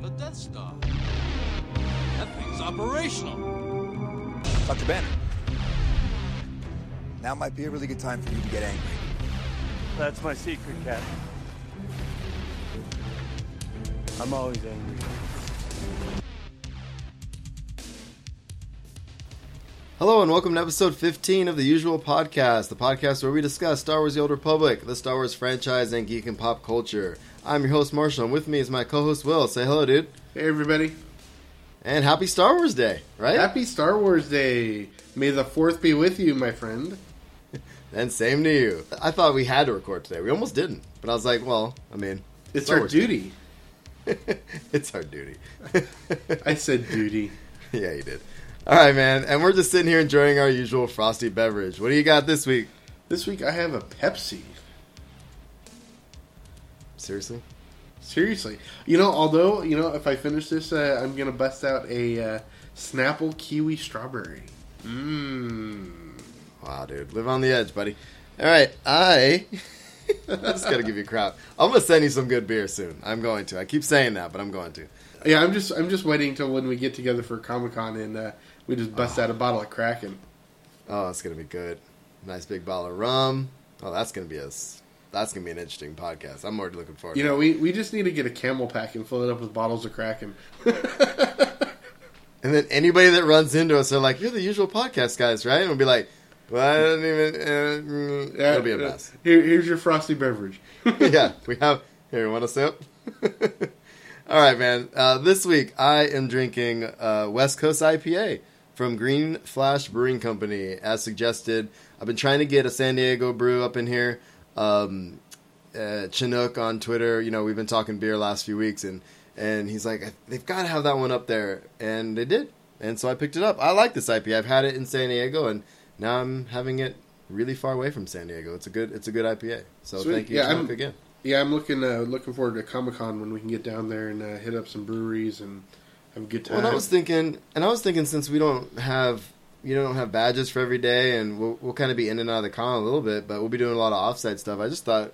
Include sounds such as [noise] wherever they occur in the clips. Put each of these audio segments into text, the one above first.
The Death Star. That thing's operational. Dr. Banner. Now might be a really good time for you to get angry. That's my secret, Captain. I'm always angry. Hello and welcome to episode 15 of the usual podcast, the podcast where we discuss Star Wars The Old Republic, the Star Wars franchise, and geek and pop culture. I'm your host, Marshall, and with me is my co host, Will. Say hello, dude. Hey everybody! And happy Star Wars Day, right? Happy Star Wars Day! May the Fourth be with you, my friend. [laughs] and same to you. I thought we had to record today. We almost didn't. But I was like, well, I mean, It's Star our Wars duty. [laughs] it's our duty. [laughs] I said duty. yeah, you did. All right, man. And we're just sitting here enjoying our usual frosty beverage. What do you got this week? This week I have a Pepsi. Seriously? Seriously, you know, although you know, if I finish this, uh, I'm gonna bust out a uh, Snapple kiwi strawberry. Mmm. Wow, dude. Live on the edge, buddy. All right, I. [laughs] I just gotta give you crap. I'm gonna send you some good beer soon. I'm going to. I keep saying that, but I'm going to. Yeah, I'm just I'm just waiting till when we get together for Comic Con and uh, we just bust out a bottle of Kraken. Oh, it's gonna be good. Nice big bottle of rum. Oh, that's gonna be a. That's gonna be an interesting podcast. I'm already looking forward. To. You know, we, we just need to get a CamelBak and fill it up with bottles of Kraken. [laughs] And then anybody that runs into us they're like, "You're the usual podcast guys, right?" And we'll be like, "Well, I don't even." Uh, mm." It'll be a mess. Here, here's your frosty beverage. [laughs] yeah, [laughs] we have. Here, you want a sip? All right, man. Uh, this week I am drinking uh, West Coast IPA from Green Flash Brewing Company, as suggested. I've been trying to get a San Diego brew up in here. Um, uh, Chinook on Twitter, you know, we've been talking beer last few weeks, and and he's like, they've got to have that one up there, and they did, and so I picked it up. I like this IPA. I've had it in San Diego, and now I'm having it really far away from San Diego. It's a good, it's a good IPA. So Sweet. thank you, Yeah, Chinook, I'm- again. Yeah, I'm looking uh, looking forward to Comic Con when we can get down there and uh, hit up some breweries and have a good time. Well, and I was thinking, and I was thinking, since we don't have, you don't have badges for every day, and we'll, we'll kind of be in and out of the con a little bit, but we'll be doing a lot of offsite stuff. I just thought,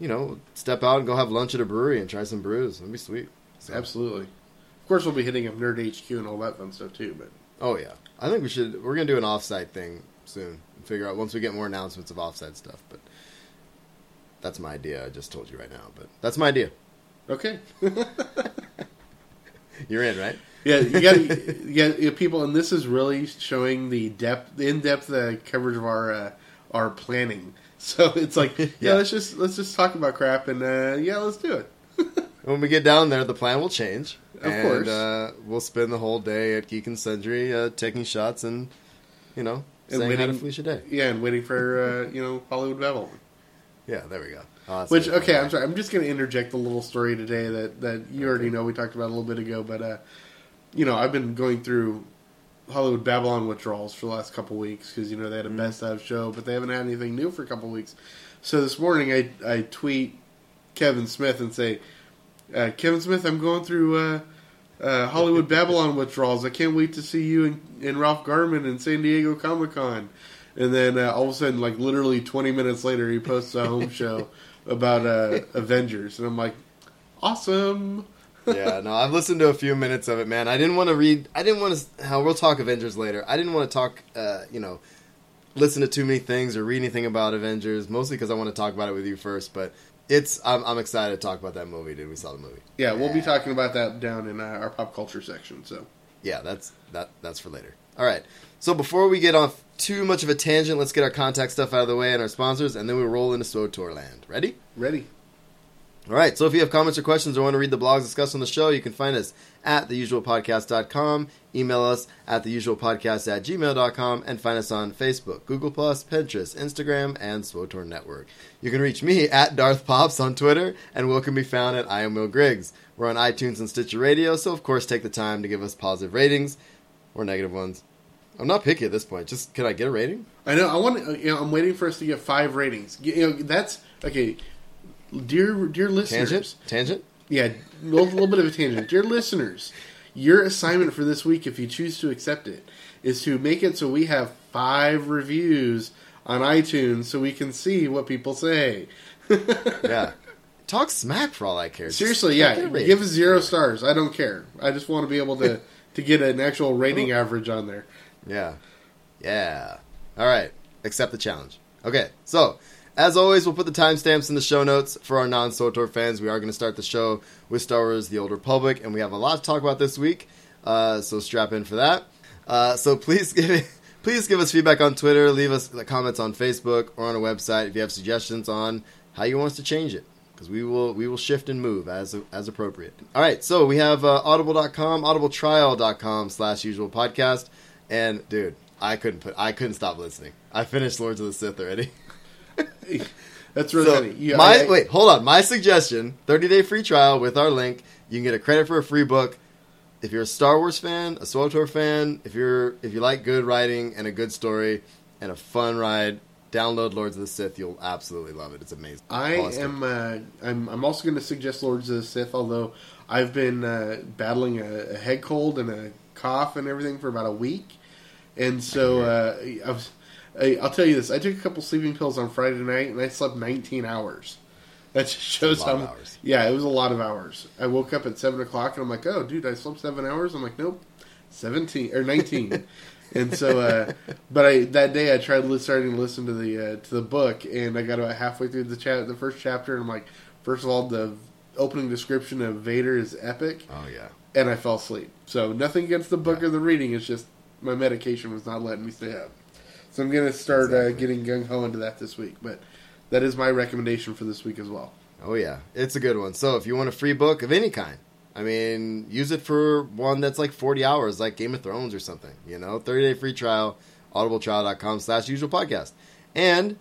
you know, step out and go have lunch at a brewery and try some brews. That'd be sweet. So- Absolutely. Of course, we'll be hitting up Nerd HQ and all that fun stuff too. But Oh yeah, I think we should. We're gonna do an offsite thing soon. and Figure out once we get more announcements of offsite stuff. But that's my idea. I just told you right now, but that's my idea. okay, [laughs] You're in, right? Yeah, you got you got people, and this is really showing the depth, the in depth uh, coverage of our uh, our planning. [laughs] So it's like, yeah, [laughs] Yeah. let's just let's just talk about crap, and uh, yeah, let's do it. [laughs] When we get down there, the plan will change. Of and, course. uh, we'll spend the whole day at Geek and Sundry uh, taking shots and, you know, And saying hi to waiting- Felicia Day. Yeah, and waiting for uh, you know Hollywood Babble-On. Yeah, there we go. Oh, Which okay. I'm sorry. I'm just going to interject a little story today that that you already know we talked about a little bit ago, but uh, you know I've been going through Hollywood Babble-On withdrawals for the last couple weeks because you know they had a best of show, but they haven't had anything new for a couple weeks. So this morning I I tweet Kevin Smith and say, uh, Kevin Smith, I'm going through. Uh, uh, Hollywood [laughs] Babble-On withdrawals. I can't wait to see you and, and Ralph Garman in San Diego Comic Con. And then uh, all of a sudden, like literally 20 minutes later, he posts a home [laughs] show about uh, Avengers, and I'm like, awesome. Yeah, no, I've listened to a few minutes of it, man. I didn't want to read. I didn't want to. How we'll talk Avengers later. I didn't want to talk. Uh, you know, listen to too many things or read anything about Avengers. Mostly because I want to talk about it with you first. But it's. I'm, I'm excited to talk about that movie, dude. We saw the movie. Yeah, we'll be talking about that down in uh, our pop culture section. So Yeah, that's that. That's for later. All right. So before we get off too much of a tangent, let's get our contact stuff out of the way and our sponsors, and then we'll roll into SWTOR land. Ready? ready. All right. So if you have comments or questions or want to read the blogs discussed on the show, you can find us at theusualpodcast.com. Email us at theusualpodcast at gmail.com and find us on Facebook, Google, Pinterest, Instagram, and SWTOR Network. You can reach me at Darth Pops on Twitter, and Will can be found at I am Will Griggs. We're on iTunes and Stitcher Radio, so of course take the time to give us positive ratings or negative ones. I'm not picky at this point. Just can I get a rating? I know. I want. You know, I'm waiting for us to get five ratings. You know, that's okay. Dear, dear listeners, Tangent? Tangent? Yeah, a little, little bit of a tangent. Dear listeners, your assignment for this week, if you choose to accept it, is to make it so we have five reviews on iTunes so we can see what people say. [laughs] Yeah. talk smack for all I care. Seriously, check yeah. Give us zero stars. I don't care. I just want to be able to to get an actual rating oh. average on there. Yeah. Yeah. All right. Accept the challenge. Okay. So, as always, we'll put the timestamps in the show notes for our non SWTOR fans. We are going to start the show with Star Wars The Old Republic, and we have a lot to talk about this week. Uh, so, strap in for that. Uh, so, please [laughs] give Please give us feedback on Twitter. Leave us comments on Facebook or on our website if you have suggestions on how you want us to change it, because we will we will shift and move as as appropriate. All right, so we have uh, Audible.com, AudibleTrial.com slash usual podcast, and dude, I couldn't put I couldn't stop listening. I finished Lords of the Sith already. [laughs] That's really So funny. You- my I- I- wait, hold on. My suggestion: thirty day free trial with our link. You can get a credit for a free book. If you're a Star Wars fan, a SWTOR fan, if you're if you like good writing and a good story and a fun ride, download Lords of the Sith. You'll absolutely love it. It's amazing. I am. Uh, I'm. I'm also going to suggest Lords of the Sith. Although I've been uh, battling a, a head cold and a cough and everything for about a week, and so uh, I was. I, I'll tell you this: I took a couple sleeping pills on Friday night, and I slept 19 hours. That just shows how. hours. Yeah, it was a lot of hours. I woke up at seven o'clock, and I'm like, "Oh, dude, I slept seven hours." I'm like, "Nope, 17 or 19." and so, uh, but I that day I tried starting to listen to the uh, to the book, and I got about halfway through the chat, the first chapter, and I'm like, first of all, the opening description of Vader is epic, Oh yeah. and I fell asleep. So nothing against the book or the reading, it's just my medication was not letting me stay up. So I'm gonna start uh, getting gung ho into that this week, but that is my recommendation for this week as well. Oh yeah, it's a good one. So if you want a free book of any kind, I mean, use it for one that's like 40 hours, like Game of Thrones or something. You know, 30 day free trial, audibletrial.com slash usual podcast. And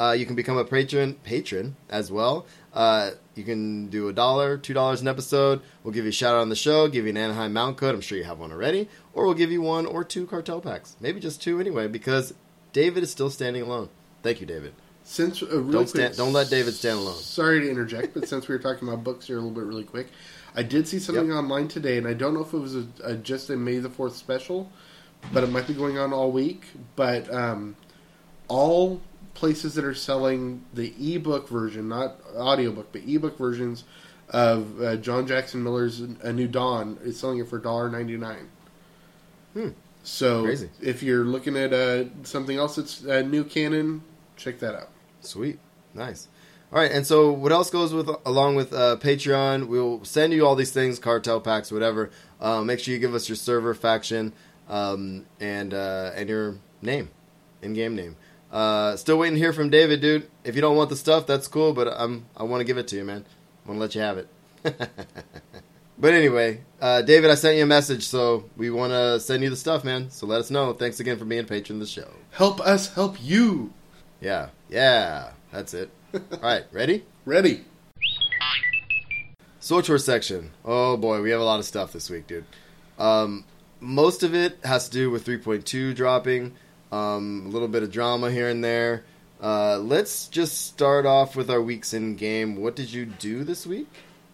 uh, you can become a patron patron as well. Uh, you can do a dollar, two dollars an episode. We'll give you a shout out on the show, give you an Anaheim mount code. I'm sure you have one already, or we'll give you one or two cartel packs, maybe just two anyway, because David is still standing alone. Thank you, David. Since uh, really Don't quick, stand- don't let David stand alone. Sorry to interject, but since we were talking about books here a little bit really quick, I did see something Yep. online today, and I don't know if it was a, a, just a May the Fourth special, but it might be going on all week. But um, all places that are selling the ebook version, not audiobook, but ebook versions of uh, John Jackson Miller's A New Dawn, is selling it for $1.99. Hmm. So Crazy. if you're looking at uh, something else that's uh, new canon, check that out. Sweet, nice. All right, and so what else goes with along with uh, Patreon? We'll send you all these things, cartel packs, whatever. Uh, make sure you give us your server faction um, and uh, and your name, in-game name. Uh, still waiting to hear from David, dude. If you don't want the stuff, that's cool, but I'm I want to give it to you, man. I want to let you have it. [laughs] but anyway, uh, David, I sent you a message, so we want to send you the stuff, man. So let us know. Thanks again for being a patron of the show. Help us help you. Yeah, yeah, that's it. [laughs] All right, ready? Ready. SWTOR section. Oh boy, we have a lot of stuff this week, dude. Um, most of it has to do with 3.2 dropping, um, a little bit of drama here and there. Uh, let's just start off with our weeks in game. What did you do this week?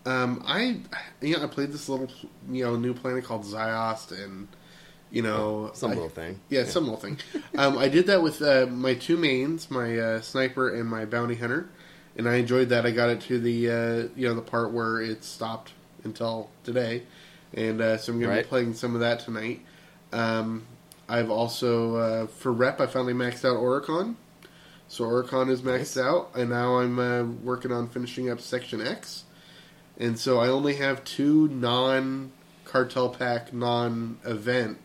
Um, I you know I played this little you know new planet called Ziost, and you know Some I- little thing. Yeah, some little thing. um, I did that with uh, my two mains, my uh, sniper and my bounty hunter, and I enjoyed that. I got it to the uh, you know the part where it stopped until today, and uh, so I'm going to be playing some of that tonight. Um, I've also uh, for rep I finally maxed out Oricon, so Oricon is maxed Nice. out, and now I'm uh, working on finishing up Section X, and so I only have two non cartel pack non event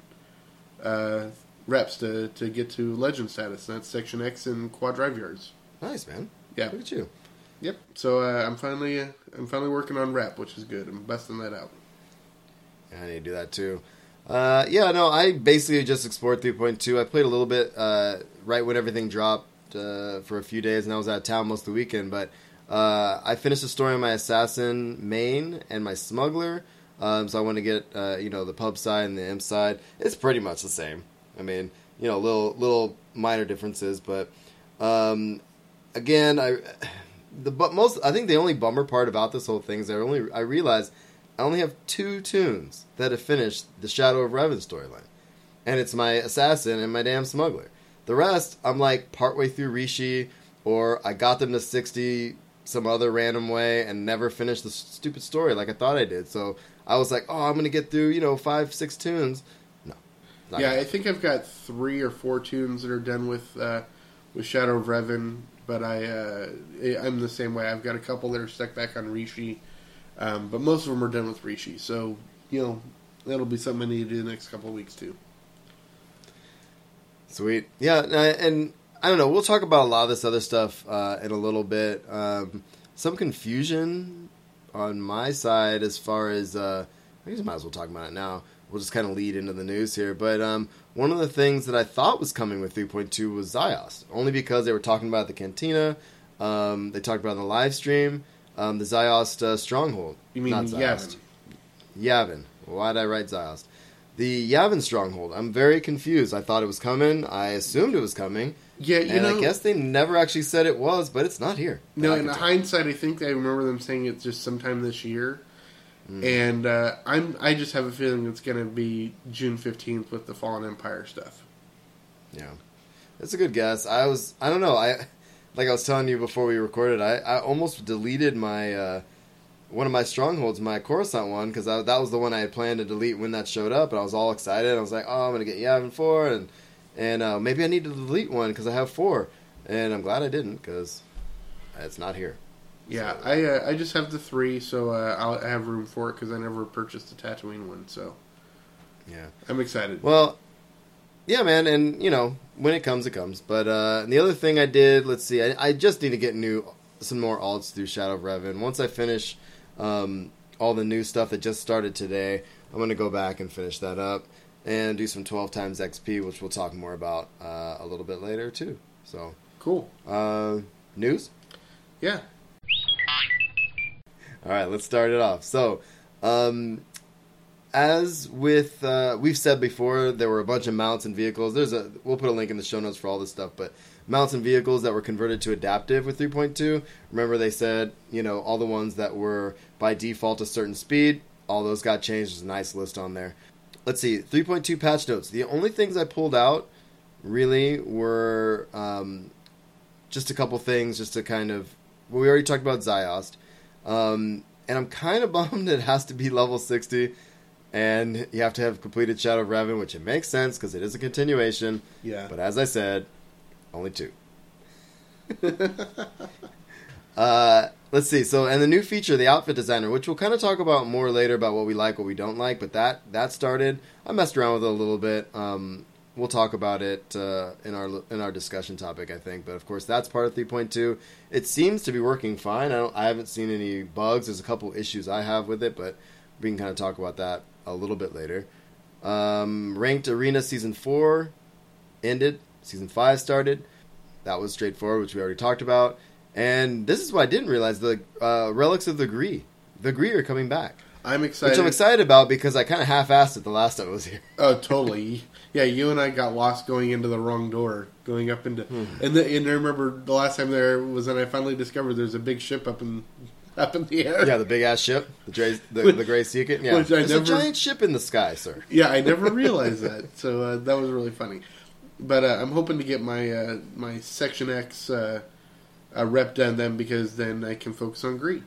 uh, reps to, to get to legend status. And that's Section X and Kuat Drive Yards. Nice, man. Yeah. Look at you. Yep. So uh, I'm finally uh, I'm finally working on rep, which is good. I'm busting that out. I need to do that too. Uh, yeah, no, I basically just explored 3.2. I played a little bit uh, right when everything dropped uh, for a few days, and I was out of town most of the weekend. But uh, I finished the story on my assassin main and my smuggler. Um, so I want to get uh, you know the pub side and the imp side. It's pretty much the same. I mean, you know, little little minor differences, but um, again, I the but most I think the only bummer part about this whole thing is I only I realized I only have two tunes that have finished the Shadow of Revan storyline, and it's my assassin and my damn smuggler. The rest, I'm like partway through Rishi, or I got them to sixty some other random way and never finish the stupid story like I thought I did. So I was like, oh, I'm gonna get through you know five six tunes. No, yeah. I think I've got three or four tunes that are done with uh, with Shadow of Revan, but I uh, I'm the same way. I've got a couple that are stuck back on Rishi, um, but most of them are done with Rishi. So you know that'll be something I need to do the next couple of weeks too. Sweet. Yeah, and I, don't know. We'll talk about a lot of this other stuff uh, in a little bit. Um, some confusion on my side as far as uh, I guess I might as well talk about it now. We'll just kind of lead into the news here. But um, one of the things that I thought was coming with 3.2 was Ziost, only because they were talking about the Cantina. Um, they talked about the live stream um, the Ziost uh, stronghold. You mean Not Yavin? Yavin. Why did I write Ziost? The Yavin stronghold. I'm very confused. I thought it was coming. I assumed it was coming. Yeah, you and know. I guess they never actually said it was, but it's not here. No, in hindsight, I think I remember them saying it's just sometime this year, Mm. and uh, I'm I just have a feeling it's going to be June fifteenth with the Fallen Empire stuff. Yeah, that's a good guess. I was, I don't know. I like I was telling you before we recorded. I, I almost deleted my uh, one of my strongholds, my Coruscant one, because that was the one I had planned to delete when that showed up, and I was all excited. I was like, oh, I'm gonna get Yavin four, and and uh, maybe I need to delete one because I have four, and I'm glad I didn't because it's not here. Yeah, I uh, I just have the three, so uh, I'll have room for it because I never purchased the Tatooine one, so Yeah. I'm excited. Well, yeah, man, and you know when it comes, it comes. But uh, the other thing I did, let's see, I, I just need to get new some more alts through Shadow of Revan. Once I finish um, all the new stuff that just started today, I'm going to go back and finish that up and do some 12 times XP, which we'll talk more about uh, a little bit later too. So, Cool. uh, news. Yeah. All right, let's start it off. So, um, as with uh, we've said before, there were a bunch of mounts and vehicles. There's a we'll put a link in the show notes for all this stuff, but mounts and vehicles that were converted to adaptive with 3.2. Remember, they said you know all the ones that were by default a certain speed, all those got changed. There's a nice list on there. Let's see, 3.2 patch notes. The only things I pulled out really were um, just a couple things, just to kind of. Well, we already talked about Ziost. Um, and I'm kind of [laughs] bummed it has to be level 60 and you have to have completed Shadow of Revan, which it makes sense because it is a continuation. Yeah. But as I said, only two. [laughs] uh, let's see. So, and the new feature, the outfit designer, which we'll kind of talk about more later about what we like, what we don't like. But that that started. I messed around with it a little bit. Um, we'll talk about it uh, in our in our discussion topic, I think. But of course, that's part of 3.2. It seems to be working fine. I. I haven't seen any bugs. There's a couple issues I have with it, but we can kind of talk about that a little bit later. Um, Ranked Arena Season 4 ended. Season 5 started. That was straightforward, which we already talked about. And this is what I didn't realize: the uh, relics of the Gree, the Gree are coming back, I'm excited. which I'm excited about because I kind of half-assed it the last time I was here. Oh, totally. Yeah, you and I got lost going into the wrong door, going up into. Hmm. And, the, and I remember the last time there was when I finally discovered there's a big ship up in up in the air. Yeah, the big ass ship, the Dre, the, Which- the Gray Secant. Yeah, which I there's never- a giant ship in the sky, sir. Yeah, I never [laughs] realized that. So uh, that was really funny. But uh, I'm hoping to get my uh, my Section X uh, rep done then because then I can focus on Greed.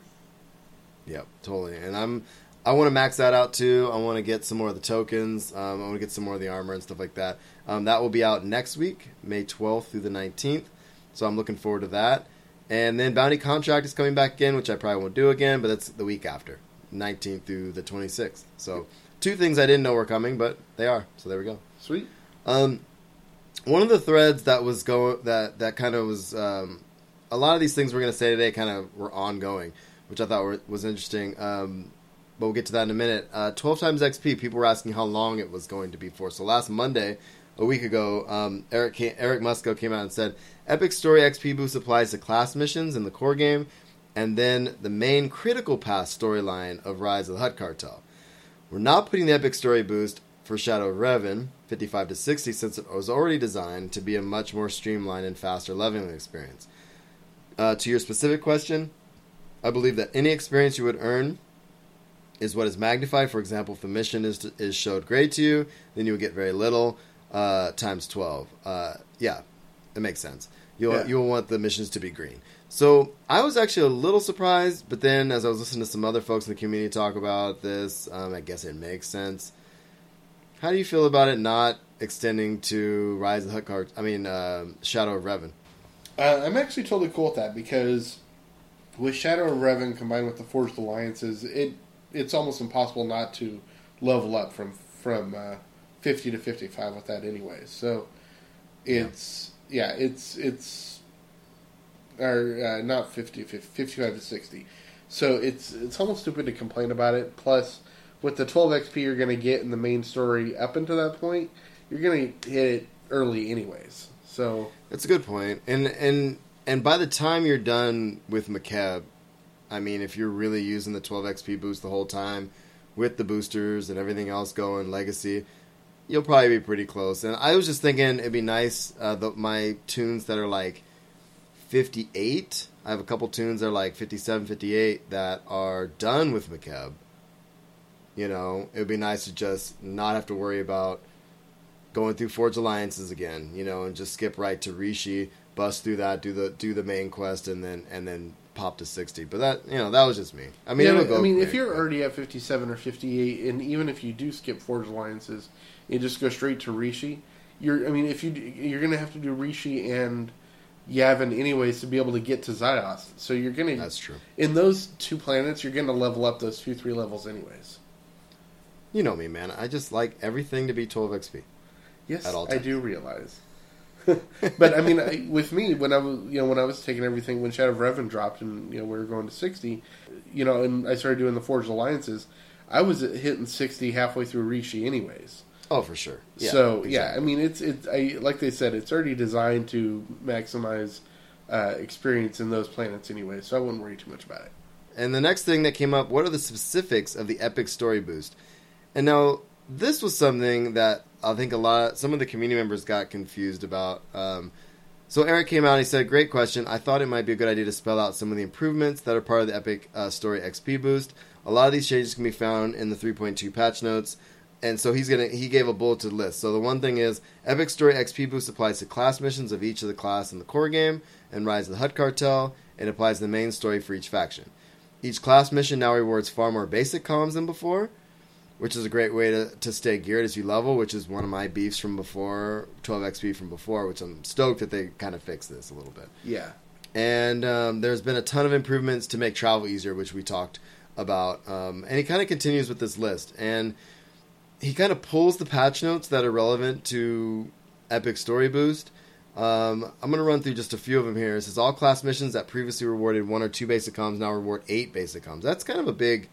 Yep, totally. And I'm I want to max that out too. I want to get some more of the tokens. Um, I want to get some more of the armor and stuff like that. Um, that will be out next week, May 12th through the 19th. So I'm looking forward to that. And then Bounty Contract is coming back in, which I probably won't do again, but that's the week after, 19th through the 26th. So two things I didn't know were coming, but they are. So there we go. Sweet. Um, one of the threads that was going that that kind of was um, a lot of these things we're going to say today kind of were ongoing, which I thought were, was interesting. Um, but we'll get to that in a minute. Uh, Twelve times XP. People were asking how long it was going to be for. So last Monday, a week ago, um, Eric came, Eric came out and said Epic Story XP boost applies to class missions in the core game, and then the main critical path storyline of Rise of the Hutt Cartel. We're not putting the Epic Story boost for Shadow of Revan, 55 to 60, since it was already designed to be a much more streamlined and faster leveling experience. Uh, to your specific question, I believe that any experience you would earn is what is magnified. For example, if the mission is is showed great to you, then you would get very little uh, times 12. Uh, yeah, it makes sense. You'll Yeah. you'll want the missions to be green. So I was actually a little surprised, but then as I was listening to some other folks in the community talk about this, um, I guess it makes sense. How do you feel about it not extending to Rise of the Hutt I mean, uh, Shadow of Revan. Uh, I'm actually totally cool with that because with Shadow of Revan combined with the Forged Alliances, it it's almost impossible not to level up from from uh, 50 to 55 with that anyway. So it's yeah, it's it's or uh, not 50, 50 55 to 60. So it's it's almost stupid to complain about it. Plus, with the 12 XP you're going to get in the main story up until that point, you're going to hit it early anyways. So That's a good point. And and and by the time you're done with Makeb, I mean, if you're really using the 12 XP boost the whole time with the boosters and everything else going, Legacy, you'll probably be pretty close. And I was just thinking it'd be nice uh, the, my tunes that are like 58. I have a couple tunes that are like 57, 58 that are done with Makeb. You know, it would be nice to just not have to worry about going through Forge Alliances again, you know, and just skip right to Rishi, bust through that, do the do the main quest, and then and then pop to sixty. But that you know that was just me. I mean, yeah, I mean, if you're but- already at 57 or 58, and even if you do skip Forge Alliances, you just go straight to Rishi. You're, I mean, if you do- you're going to have to do Rishi and Yavin anyways to be able to get to Ziost. So you're going to that's true. in those two planets, you're going to level up those two three levels anyways. You know me, man. I just like everything to be twelve XP. Yes, At all I do realize. [laughs] but I mean, I, with me, when I was you know when I was taking everything when Shadow of Revan dropped and you know we were going to sixty, you know, and I started doing the Forged Alliances, I was hitting sixty halfway through Rishi anyways. Oh, for sure. Yeah, so yeah, I mean, it's it's I like they said, it's already designed to maximize uh, experience in those planets anyway. So I wouldn't worry too much about it. And the next thing that came up, what are the specifics of the epic story boost? And now this was something that I think a lot, some of the community members got confused about. Um, so Eric came out and he said, "Great question. I thought it might be a good idea to spell out some of the improvements that are part of the epic uh, story XP boost. A lot of these changes can be found in the 3.2 patch notes." And so he's gonna he gave a bulleted list. So the one thing is Epic Story XP boost applies to class missions of each of the class in the core game and Rise of the Hutt Cartel. It applies to the main story for each faction. Each class mission now rewards far more basic comms than before, which is a great way to, to stay geared as you level, which is one of my beefs from before, 12 XP from before, which I'm stoked that they kind of fixed this a little bit. Yeah, And um, there's been a ton of improvements to make travel easier, which we talked about. Um, and he kind of continues with this list. And he kind of pulls the patch notes that are relevant to Epic Story Boost. Um, I'm going to run through just a few of them here. It says all class missions that previously rewarded one or two basic comms now reward eight basic comms. That's kind of a big,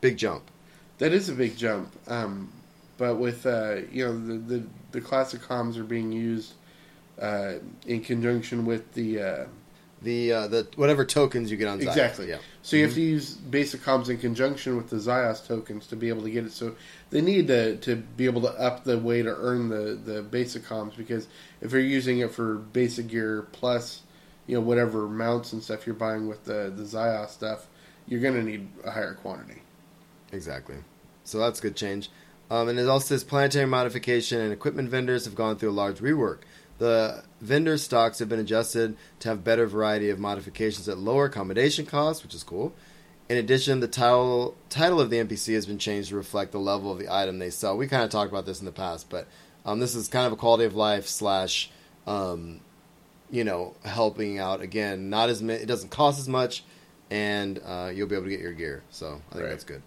big jump. That is a big jump. Um, but with uh, you know the, the the classic comms are being used uh, in conjunction with the uh, The uh, the whatever tokens you get on Ziost. exactly. Yeah. So you have to use basic comms in conjunction with the Ziost tokens to be able to get it. So they need to to be able to up the way to earn the the basic comms because if you're using it for basic gear plus you know whatever mounts and stuff you're buying with the the Ziost stuff, you're going to need a higher quantity. Exactly. So that's a good change. Um, and it also says planetary modification and equipment vendors have gone through a large rework. The vendor stocks have been adjusted to have better variety of modifications at lower accommodation costs, which is cool. In addition, the title title of the NPC has been changed to reflect the level of the item they sell. We kind of talked about this in the past, but um, this is kind of a quality of life slash, um, you know, helping out. Again, not as it doesn't cost as much, and uh, you'll be able to get your gear. So I think Right. that's good.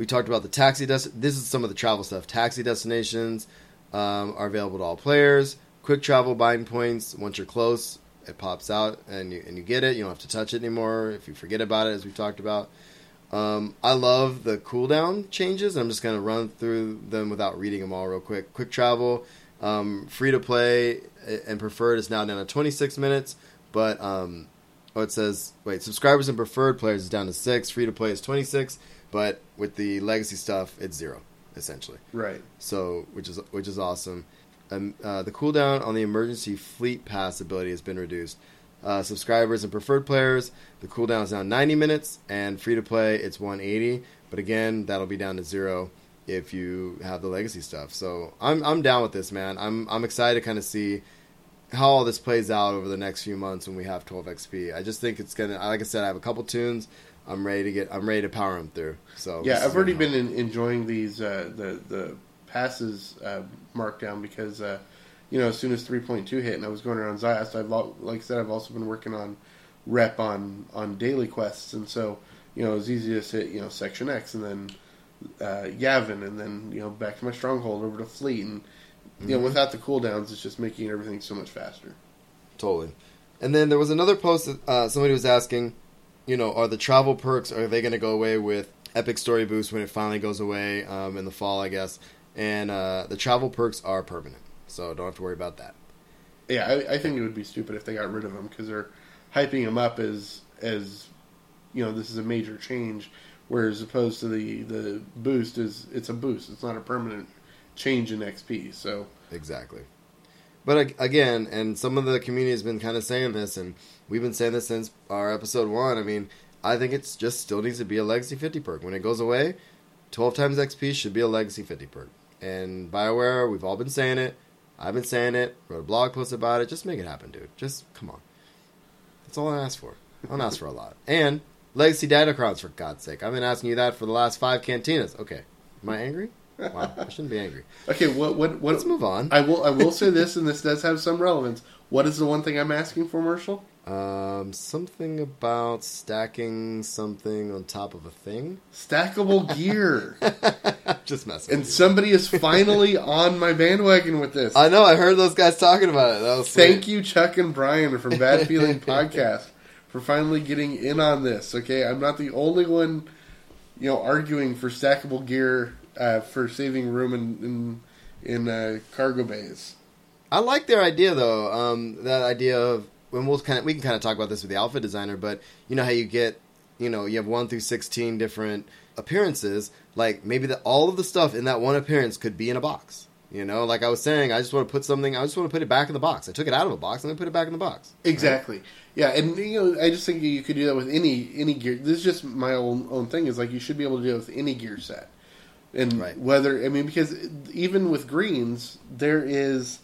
We talked about the taxi. Des- this is some of the travel stuff. Taxi destinations um, are available to all players. Quick travel buying points. Once you're close, it pops out and you and you get it. You don't have to touch it anymore if you forget about it, as we talked about. Um, I love the cooldown changes. I'm just going to run through them without reading them all real quick. Quick travel, um, free to play and preferred is now down to 26 minutes, but um, oh, it says wait, subscribers and preferred players is down to six. Free to play is 26, but with the legacy stuff, it's zero essentially. Right. So, which is which is awesome. Um, uh, the cooldown on the emergency fleet pass ability has been reduced. Uh, subscribers and preferred players, the cooldown is now 90 minutes, and free to play it's 180. But again, that'll be down to zero if you have the legacy stuff. So I'm I'm down with this, man. I'm I'm excited to kind of see how all this plays out over the next few months when we have 12 XP. I just think it's gonna. Like I said, I have a couple tunes. I'm ready to get. I'm ready to power them through. So Yeah, I've already been in, enjoying these uh, the the passes uh, markdown because uh, you know as soon as 3.2 hit and I was going around Ziost, I've like I said I've also been working on rep on on daily quests, and so you know it was easy to hit you know section X and then uh, Yavin and then you know back to my stronghold over to Fleet and you Mm-hmm. know without the cooldowns, it's just making everything so much faster. Totally. And then there was another post that uh, somebody was asking, you know, are the travel perks are they going to go away with Epic Story Boost when it finally goes away um, in the fall, I guess? And uh, the travel perks are permanent, so don't have to worry about that. Yeah, I, I think it would be stupid if they got rid of them because they're hyping them up as as you know this is a major change, whereas opposed to the the boost is it's a boost. It's not a permanent change in XP. So Exactly. But again, and some of the community has been kind of saying this, and we've been saying this since our episode one. I mean, I think it's just still needs to be a Legacy 50 perk. When it goes away, 12 times XP should be a Legacy 50 perk. And BioWare, we've all been saying it. I've been saying it. Wrote a blog post about it. Just make it happen, dude. Just come on. That's all I ask for. I don't ask for a lot. And Legacy Datacrons, for God's sake. I've been asking you that for the last five cantinas. Okay. Am I angry? Wow. I shouldn't be angry. okay, what what what? Let's move on. I will I will say this, and this does have some relevance. What is the one thing I'm asking for, Marshall? Um, something about stacking something on top of a thing. Stackable [laughs] gear, Just messing. and somebody is finally on my bandwagon with this. I know. I heard those guys talking about it. That was Thank you, Chuck and Brian from Bad [laughs] Feeling Podcast, for finally getting in on this. Okay, I'm not the only one, you know, arguing for stackable gear uh, for saving room in in, in uh, cargo bays. I like their idea though. Um, that idea of when we'll kind of we can kind of talk about this with the outfit designer, but you know how you get, you know, you have one through sixteen different appearances. Like maybe that all of the stuff in that one appearance could be in a box. You know, like I was saying, I just want to put something. I just want to put it back in the box. I took it out of a box and I put it back in the box. Exactly. Yeah, and you know, I just think you could do that with any any gear. This is just my own own thing. Is like you should be able to do it with any gear set, and Right. whether I mean because even with greens there is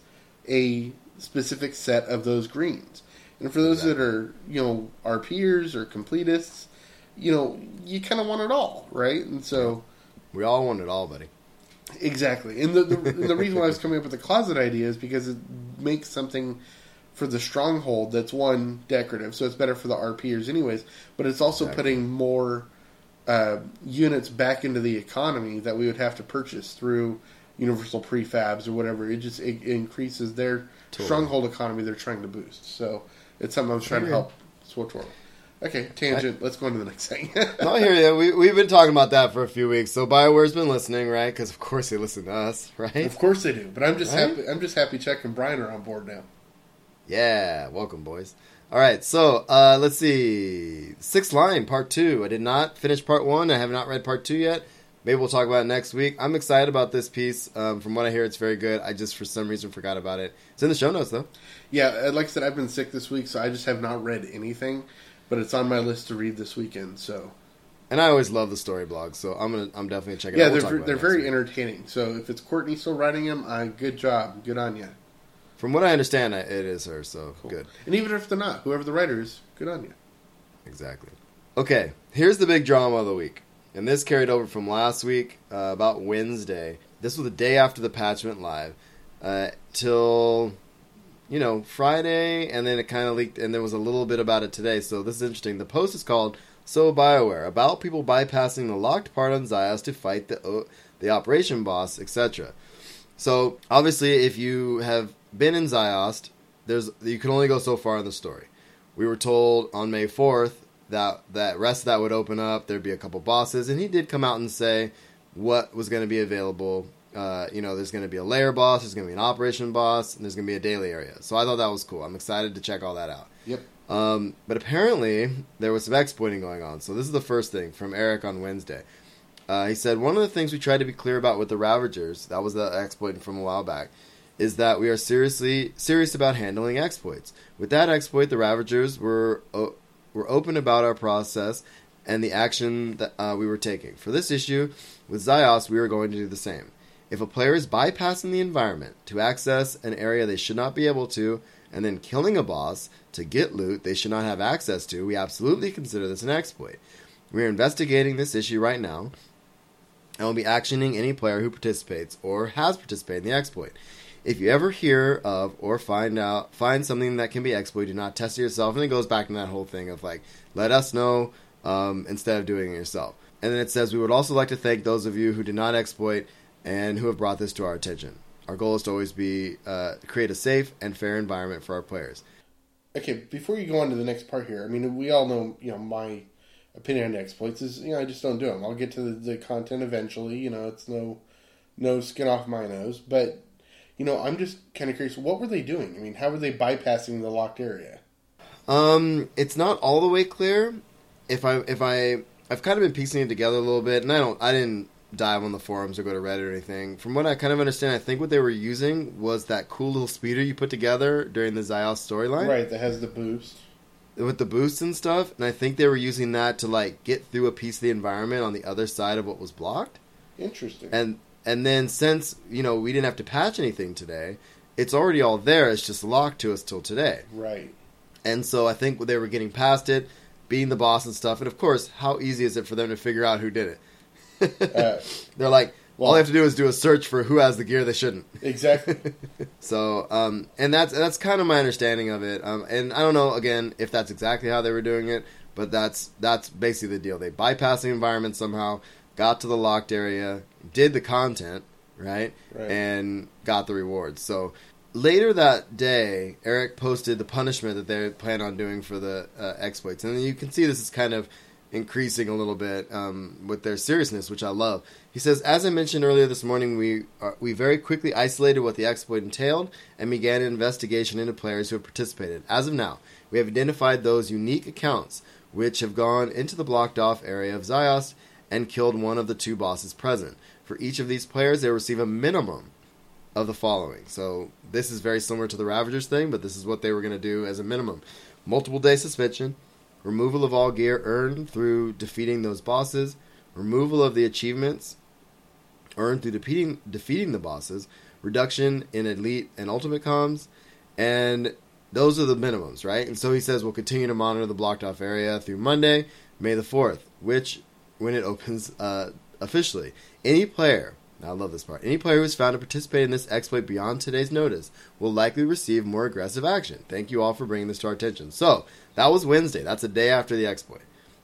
a specific set of those greens, and for those that are you know RPers or completists, you know you kind of want it all, right? And so. We all want it all, buddy. Exactly, and the the, and the [laughs] reason why I was coming up with the closet idea is because it makes something for the stronghold that's one decorative, so it's better for the RPers anyways. But it's also Exactly. putting more uh, units back into the economy that we would have to purchase through universal prefabs or whatever. It just it increases their Totally. stronghold economy they're trying to boost. So it's something I was trying to help SWTOR. Okay, tangent. Let's go on to the next thing. [laughs] No, I hear you. We, we've been talking about that for a few weeks. So Bioware's been listening, right? Because of course they listen to us, right? of course they do, but I'm just Right? happy. I'm just happy Chuck and Brian are on board now. Yeah, welcome, boys. All right, so uh, let's see. Sixth line, part two. I did not finish part one. I have not read part two yet. Maybe we'll talk about it next week. I'm excited about this piece. Um, from what I hear, it's very good. I just, for some reason, forgot about it. It's in the show notes, though. Yeah, uh, like I said, I've been sick this week, so I just have not read anything. But it's on my list to read this weekend. So And I always love the story blogs, so I'm gonna, I'm definitely gonna check it yeah, out. We'll they're talk ver- about it they're very week. entertaining. So if it's Courtney still writing them, uh, good job, good on you. From what I understand, it is her, so good. And even if they're not, whoever the writer is, good on you. Exactly. Okay, here's the big drama of the week. And this carried over from last week, uh, about Wednesday. This was the day after the patch went live. Uh, till, you know, Friday, and then it kind of leaked, and there was a little bit about it today. So this is interesting. The post is called So BioWare, about people bypassing the locked part on Ziost to fight the, o- the operation boss, etc. So obviously, if you have been in Ziost, there's you can only go so far in the story. We were told on May fourth that that rest of that would open up. There'd be a couple bosses, and he did come out and say what was going to be available. Uh, you know, there's going to be a layer boss, there's going to be an operation boss, and there's going to be a daily area. So I thought that was cool. I'm excited to check all that out. Yep. Um, but apparently, there was some exploiting going on. So this is the first thing from Eric on Wednesday. Uh, he said one of the things we tried to be clear about with the Ravagers, that was the exploit from a while back, is that we are seriously serious about handling exploits. With that exploit, the Ravagers were o- were open about our process and the action that uh, we were taking. For this issue, with Ziost, we were going to do the same. If a player is bypassing the environment to access an area they should not be able to, and then killing a boss to get loot they should not have access to, we absolutely consider this an exploit. We are investigating this issue right now and will be actioning any player who participates or has participated in the exploit. If you ever hear of or find out find something that can be exploited, do not test it yourself. And it goes back to that whole thing of like, let us know um, instead of doing it yourself. And then it says we would also like to thank those of you who did not exploit and who have brought this to our attention. Our goal is to always be uh, create a safe and fair environment for our players. Okay, before you go on to the next part here, I mean, we all know, you know, my opinion on exploits is, you know, I just don't do them. I'll get to the, the content eventually. You know, it's no no skin off my nose. But, you know, I'm just kind of curious. What were they doing? I mean, how were they bypassing the locked area? Um, it's not all the way clear. If I if I I've kind of been piecing it together a little bit, and I don't I didn't dive on the forums or go to Reddit or anything. From what I kind of understand, I think what they were using was that cool little speeder you put together during the Ziost storyline, Right, that has the boost. with the boosts and stuff. And I think they were using that to like get through a piece of the environment on the other side of what was blocked. Interesting. And and then since you know we didn't have to patch anything today, it's already all there. It's just locked to us till today. right. And so I think they were getting past it, being the boss and stuff. And of course, how easy is it for them to figure out who did it? Uh, [laughs] They're like, all they have to do is do a search for who has the gear they shouldn't. exactly. [laughs] So, um, and that's that's kind of my understanding of it. Um, and I don't know again if that's exactly how they were doing it, but that's that's basically the deal. They bypass the environment somehow, got to the locked area, did the content right, Right. and got the rewards. So later that day, Eric posted the punishment that they plan on doing for the uh, exploits, and you can see this is kind of increasing a little bit um, with their seriousness, which I love. He says, as I mentioned earlier this morning, we uh, we very quickly isolated what the exploit entailed and began an investigation into players who have participated. As of now, we have identified those unique accounts which have gone into the blocked off area of Ziost and killed one of the two bosses present. For each of these players, they receive a minimum of the following. So this is very similar to the Ravagers thing, but this is what they were going to do as a minimum: multiple day suspension, removal of all gear earned through defeating those bosses, removal of the achievements earned through defeating defeating the bosses, reduction in elite and ultimate comms, and those are the minimums, right? And so he says we'll continue to monitor the blocked off area through Monday, May the fourth, which when it opens uh, officially, any player. I love this part. Any player who is found to participate in this exploit beyond today's notice will likely receive more aggressive action. Thank you all for bringing this to our attention. So that was Wednesday. That's a day after the exploit,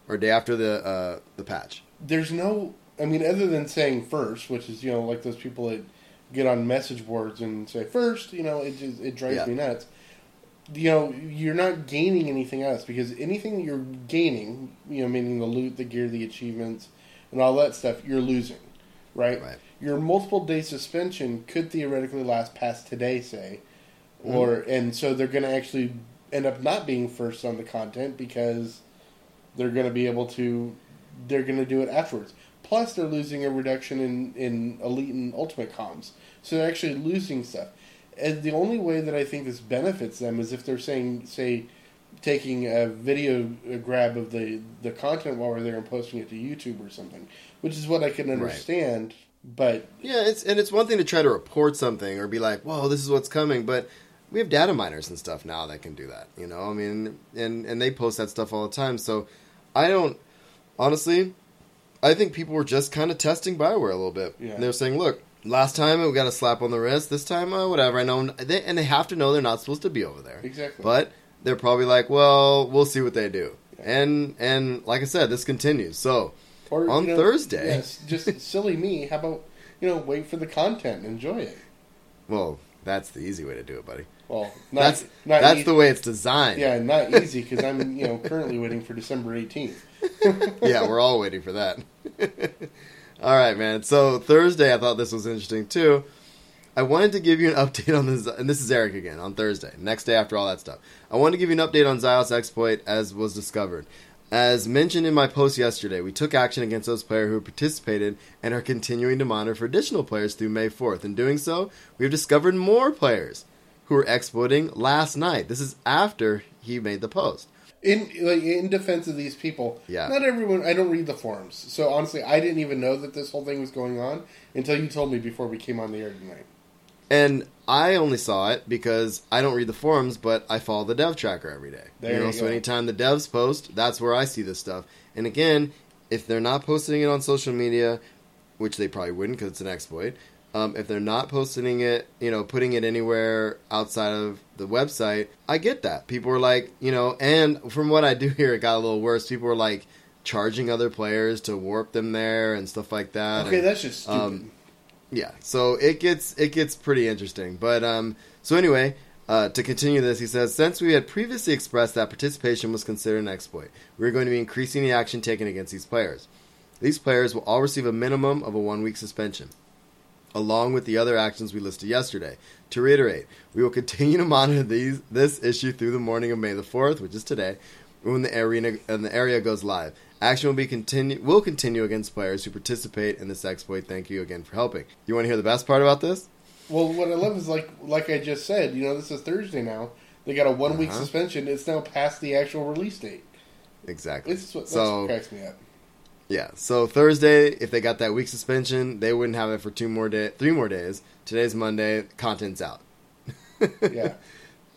or day after the uh, the patch. There's no, I mean, other than saying first, which is, you know, like those people that get on message boards and say first, you know, it just, it drives Yeah. me nuts. You know, you're not gaining anything else because anything that you're gaining, you know, meaning the loot, the gear, the achievements, and all that stuff, you're losing, right? Right. Your multiple day suspension could theoretically last past today, say, mm-hmm. or and so they're going to actually end up not being first on the content because they're going to be able to they're going to do it afterwards plus they're losing a reduction in in elite and ultimate comms so they're actually losing stuff and the only way that i think this benefits them is if they're saying say taking a video a grab of the the content while we're there and posting it to youtube or something which is what i can understand but Yeah, it's and it's one thing to try to report something or be like, "Whoa, this is what's coming," but we have data miners and stuff now that can do that. You know, I mean, and and they post that stuff all the time. So I don't honestly. I think people were just kind of testing Bioware a little bit. Yeah. They're saying, "Look, last time we got a slap on the wrist. This time, uh, whatever." I know, they, and they have to know they're not supposed to be over there. Exactly. But they're probably like, "Well, we'll see what they do." And and like I said, this continues. So or On you know, Thursday. yes just [laughs] silly me how about you know wait for the content and enjoy it well, that's the easy way to do it, buddy. well not, that's not that's the way it's designed. Yeah, not [laughs] easy because I'm you know currently waiting for December 18th. [laughs] yeah, we're all waiting for that. All right, man. So Thursday, I thought this was interesting too. I wanted to give you an [laughs] update on this, and this is Eric again on Thursday, next day after all that stuff. I wanted to give you an update on Ziost exploit as was discovered. As mentioned in my post yesterday, we took action against those players who participated and are continuing to monitor for additional players through May 4th. In doing so, we have discovered more players who were exploiting last night. This is after he made the post. In like in defense of these people, Yeah. not everyone. I don't read the forums, so honestly, I didn't even know that this whole thing was going on until you told me before we came on the air tonight. And I only saw it because I don't read the forums, but I follow the dev tracker every day. There you know, you so anytime the devs post, that's where I see this stuff. And again, if they're not posting it on social media, which they probably wouldn't because it's an exploit, um, if they're not posting it, you know, putting it anywhere outside of the website, I get that. People are like, you know, and from what I do [laughs] hear, it got a little worse. People were like charging other players to warp them there and stuff like that. Okay, And- that's just stupid. um, yeah, so it gets it gets pretty interesting. But um, so anyway, uh, to continue this, he says since we had previously expressed that participation was considered an exploit, we are going to be increasing the action taken against these players. These players will all receive a minimum of a one week suspension, along with the other actions we listed yesterday. To reiterate, we will continue to monitor these this issue through the morning of May the fourth, which is today, when the arena and the area goes live. Action will be continue will continue against players who participate in this exploit. Thank you again for helping. You want to hear the best part about this? well, what I love is like like I just said. You know, this is Thursday now. They got a one week Uh-huh. suspension. It's now past the actual release date. Exactly. This is what, that's so what cracks me up. Yeah, so Thursday, if they got that week suspension, they wouldn't have it for two more day, three more days. Today's Monday, content's out. [laughs] Yeah.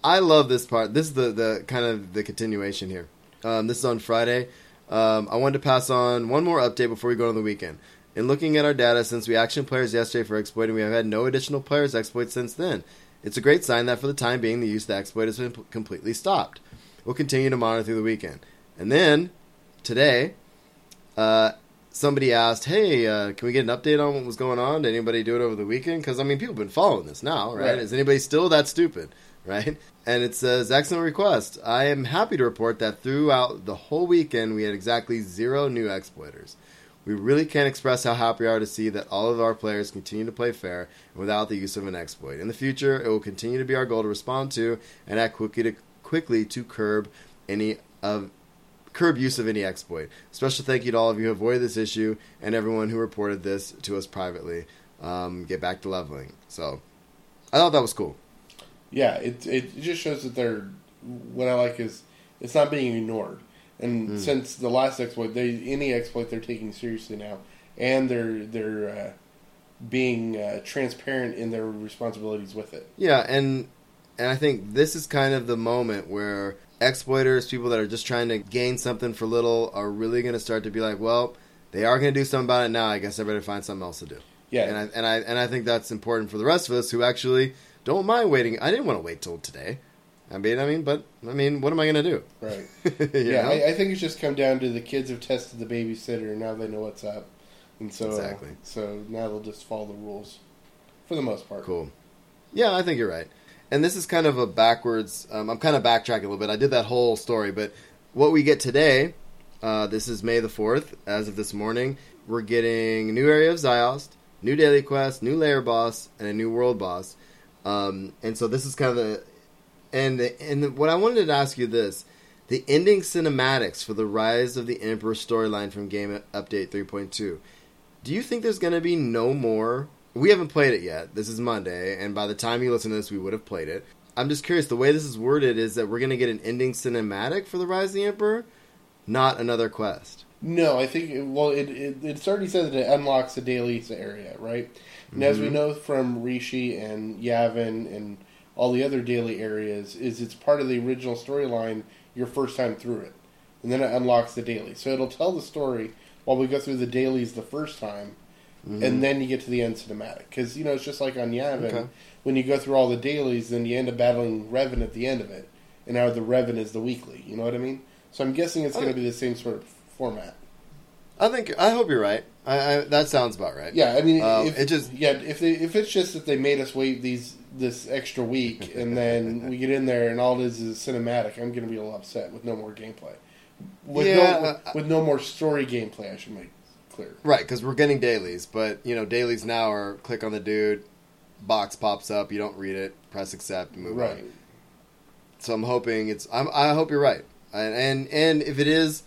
I love this part. This is the, the kind of the continuation here. Um, this is on Friday. Um, I wanted to pass on one more update before we go on the weekend. In looking at our data, since we actioned players yesterday for exploiting, we have had no additional players exploit since then. It's a great sign that for the time being, the use of the exploit has been p- completely stopped. We'll continue to monitor through the weekend. And then, today, uh, somebody asked, "Hey, uh, can we get an update on what was going on? Did anybody do it over the weekend? Because I mean, people have been following this now, right? Right. Is anybody still that stupid, [laughs] right?" And it says, "Excellent request. I am happy to report that throughout the whole weekend, we had exactly zero new exploiters. We really can't express how happy we are to see that all of our players continue to play fair and without the use of an exploit. In the future, it will continue to be our goal to respond to and act quickly to quickly to curb any of curb use of any exploit. Special thank you to all of you who avoided this issue and everyone who reported this to us privately. Um, get back to leveling. So, I thought that was cool. Yeah, it it just shows that they're. What I like is it's not being ignored, and Hmm. since the last exploit, they any exploit they're taking seriously now, and they're they're uh, being uh, transparent in their responsibilities with it. Yeah, and and I think this is kind of the moment where exploiters, people that are just trying to gain something for little, are really going to start to be like, well, they are going to do something about it now. I guess I better find something else to do. Yeah, And I and I and I think that's important for the rest of us who actually don't mind waiting. I didn't want to wait till today. I mean, I mean, but I mean, what am I going to do? right. [laughs] Yeah. I, I think it's just come down to the kids have tested the babysitter, and now they know what's up, and so Exactly. so now they'll just follow the rules for the most part. Cool. Yeah, I think you're right. And this is kind of a backwards. Um, I'm kind of backtracking a little bit. I did that whole story, but what we get today, uh, this is May the 4th, as of this morning, we're getting new area of Ziost, new daily quest, new layer boss, and a new world boss. Um, and so this is kind of the. And, and what I wanted to ask you this the ending cinematics for the Rise of the Emperor storyline from Game Update 3.2. Do you think there's going to be no more? We haven't played it yet. This is Monday, and by the time you listen to this, we would have played it. I'm just curious. The way this is worded is that we're going to get an ending cinematic for the Rise of the Emperor, not another quest. No, I think well, it, it it's already said that it unlocks the dailies area, right? And as we mm-hmm. know from Rishi and Yavin and all the other daily areas, is it's part of the original storyline your first time through it, and then it unlocks the daily. So it'll tell the story while we go through the dailies the first time, and then you get to the end cinematic. Because you know it's just like on Yavin, Okay. when you go through all the dailies, then you end up battling Revan at the end of it, and now the Revan is the weekly. You know what I mean? So I'm guessing it's going to be the same sort of format. I think. I hope you're right. I, I, that sounds about right. Yeah, I mean, Um, if, it just- yeah, if they if it's just that they made us wait these this extra week [laughs] and then we get in there and all it is is cinematic, I'm going to be a little upset with no more gameplay. With Yeah, no uh, with no more story gameplay, I should make clear. Right, because we're getting dailies, but you know, dailies now are click on the dude, box pops up, you don't read it, press accept, move Right. on. So I'm hoping it's. I'm, I hope you're right, and and, and if it is,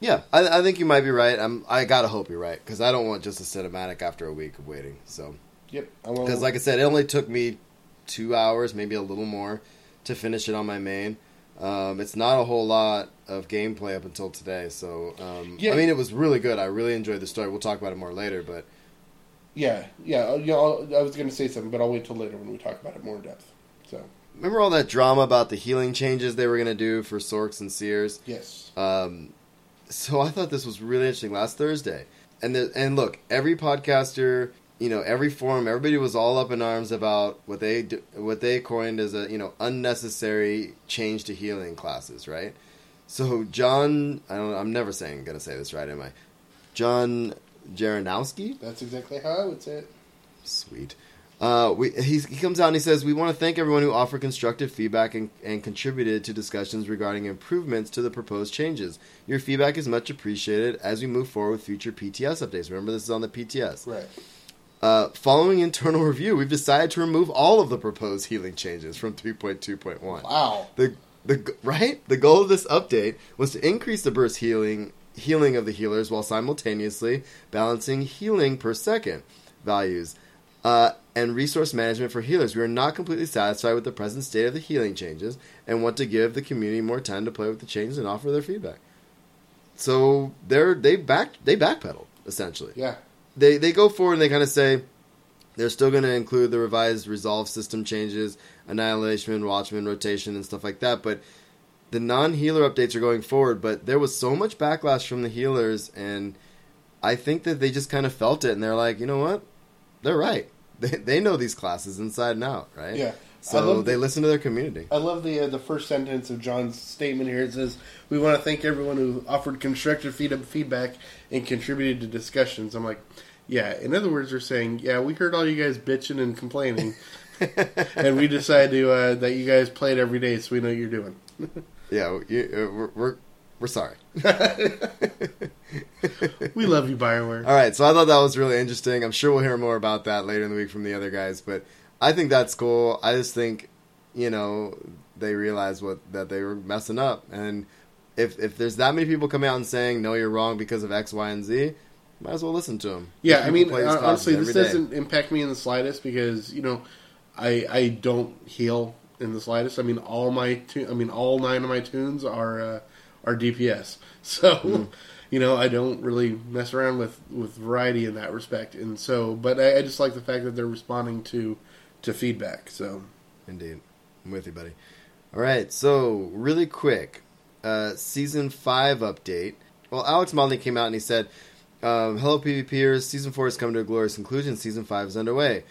yeah, I, I think you might be right. I'm. I gotta hope you're right because I don't want just a cinematic after a week of waiting. So Yep. Because like I said, it only took me two hours, maybe a little more, to finish it on my main. Um, it's not a whole lot of gameplay up until today, so um, Yeah. I mean, it was really good. I really enjoyed the story. We'll talk about it more later, but Yeah, yeah. You know, I was going to say something, but I'll wait till later when we talk about it more in depth. So, remember all that drama about the healing changes they were going to do for Sorcs and Seers? yes. Um, so I thought this was really interesting last Thursday, and the, and look, every podcaster, you know, every forum, everybody was all up in arms about what they do, what they coined as a you know unnecessary change to healing classes, right? So John, I don't, I'm never saying gonna say this right, am I? John Jaranowski, That's exactly how I would say it. Sweet. Uh, we, he, he comes out and he says, We want to thank everyone who offered constructive feedback and, and contributed to discussions regarding improvements to the proposed changes. Your feedback is much appreciated as we move forward with future PTS updates. Remember, this is on the PTS. Right. Uh, following internal [laughs] review, we've decided to remove all of the proposed healing changes from 3.2.1. Wow. The the right the goal of this update was to increase the burst healing healing of the healers while simultaneously balancing healing per second values uh, and resource management for healers. We are not completely satisfied with the present state of the healing changes and want to give the community more time to play with the changes and offer their feedback. So they're they back they backpedal essentially Yeah. They they go forward and they kind of say they're still going to include the revised resolve system changes, annihilation, watchman, rotation, and stuff like that. But the non-healer updates are going forward. But there was so much backlash from the healers, and I think that they just kind of felt it, and they're like, you know what, they're right. [laughs] They they know these classes inside and out, right? Yeah. So love they the- listen to their community. I love the uh, the first sentence of John's statement here. It says, "We want to thank everyone who offered constructive feedback and contributed to discussions." I'm like, yeah. In other words, they're saying, "Yeah, we heard all you guys bitching and complaining, [laughs] and we decided to uh, that you guys played every day, so we know what you're doing." [laughs] Yeah, you, uh, we're, we're we're sorry. [laughs] We love you, Bioware. All right, so I thought that was really interesting. I'm sure we'll hear more about that later in the week from the other guys, but I think that's cool. I just think, you know, they realized what that they were messing up, and if if there's that many people coming out and saying no, you're wrong because of X, Y, and Z, might as well listen to them. Yeah, I mean, uh, honestly, this doesn't impact me in the slightest because you know, I I don't heal in the slightest. I mean, all my tu- I mean, all nine of my tunes are uh, are DPS, [laughs] so you know, I don't really mess around with with variety in that respect. And so, but I, I just like the fact that they're responding to to feedback. So Indeed. I'm with you, buddy. All right, so really quick, uh, season five update. Well, Alex Modny came out and he said, um, "Hello, PvPers. Season four has come to a glorious conclusion. Season five is underway.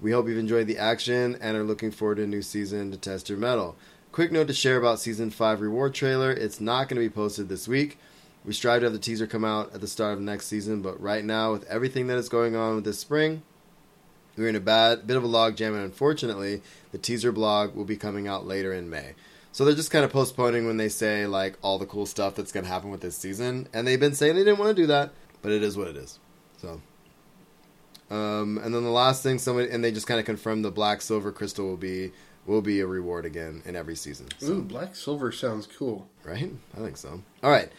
We hope you've enjoyed the action and are looking forward to a new season to test your mettle. Quick note to share about season five reward trailer. It's not going to be posted this week. We strive to have the teaser come out at the start of next season, but right now, with everything that is going on with this spring, we're in a bad bit of a logjam, and unfortunately, the teaser blog will be coming out later in May. So they're just kind of postponing when they say like all the cool stuff that's going to happen with this season, and they've been saying they didn't want to do that, but it is what it is. So, um, and then the last thing, somebody and they just kind of confirmed the black silver crystal will be will be a reward again in every season. So, ooh, black silver sounds cool. right? I think so. All right.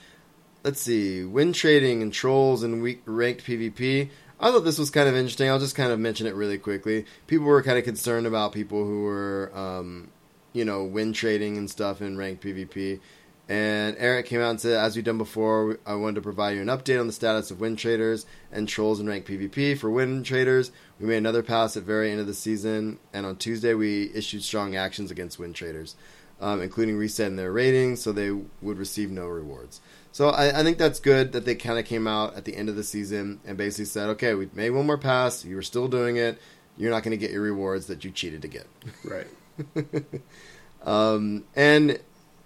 Let's see. Win trading and trolls and weak ranked PvP. I thought this was kind of interesting. I'll just kind of mention it really quickly. People were kind of concerned about people who were, um, you know, win trading and stuff in ranked PvP. And Eric came out and said, as we've done before, I wanted to provide you an update on the status of win traders and trolls in ranked PvP. For win traders, we made another pass at very end of the season, and on Tuesday we issued strong actions against win traders, um, including resetting their ratings so they would receive no rewards. So I, I think that's good that they kind of came out at the end of the season and basically said, okay, we made one more pass. You were still doing it. You're not going to get your rewards that you cheated to get. [laughs] Right. [laughs] Um, and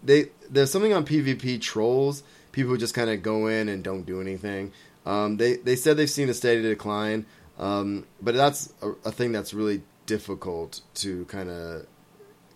they there's something on PvP trolls, people who just kind of go in and don't do anything. Um, they they said they've seen a steady decline, um, but that's a, a thing that's really difficult to kind of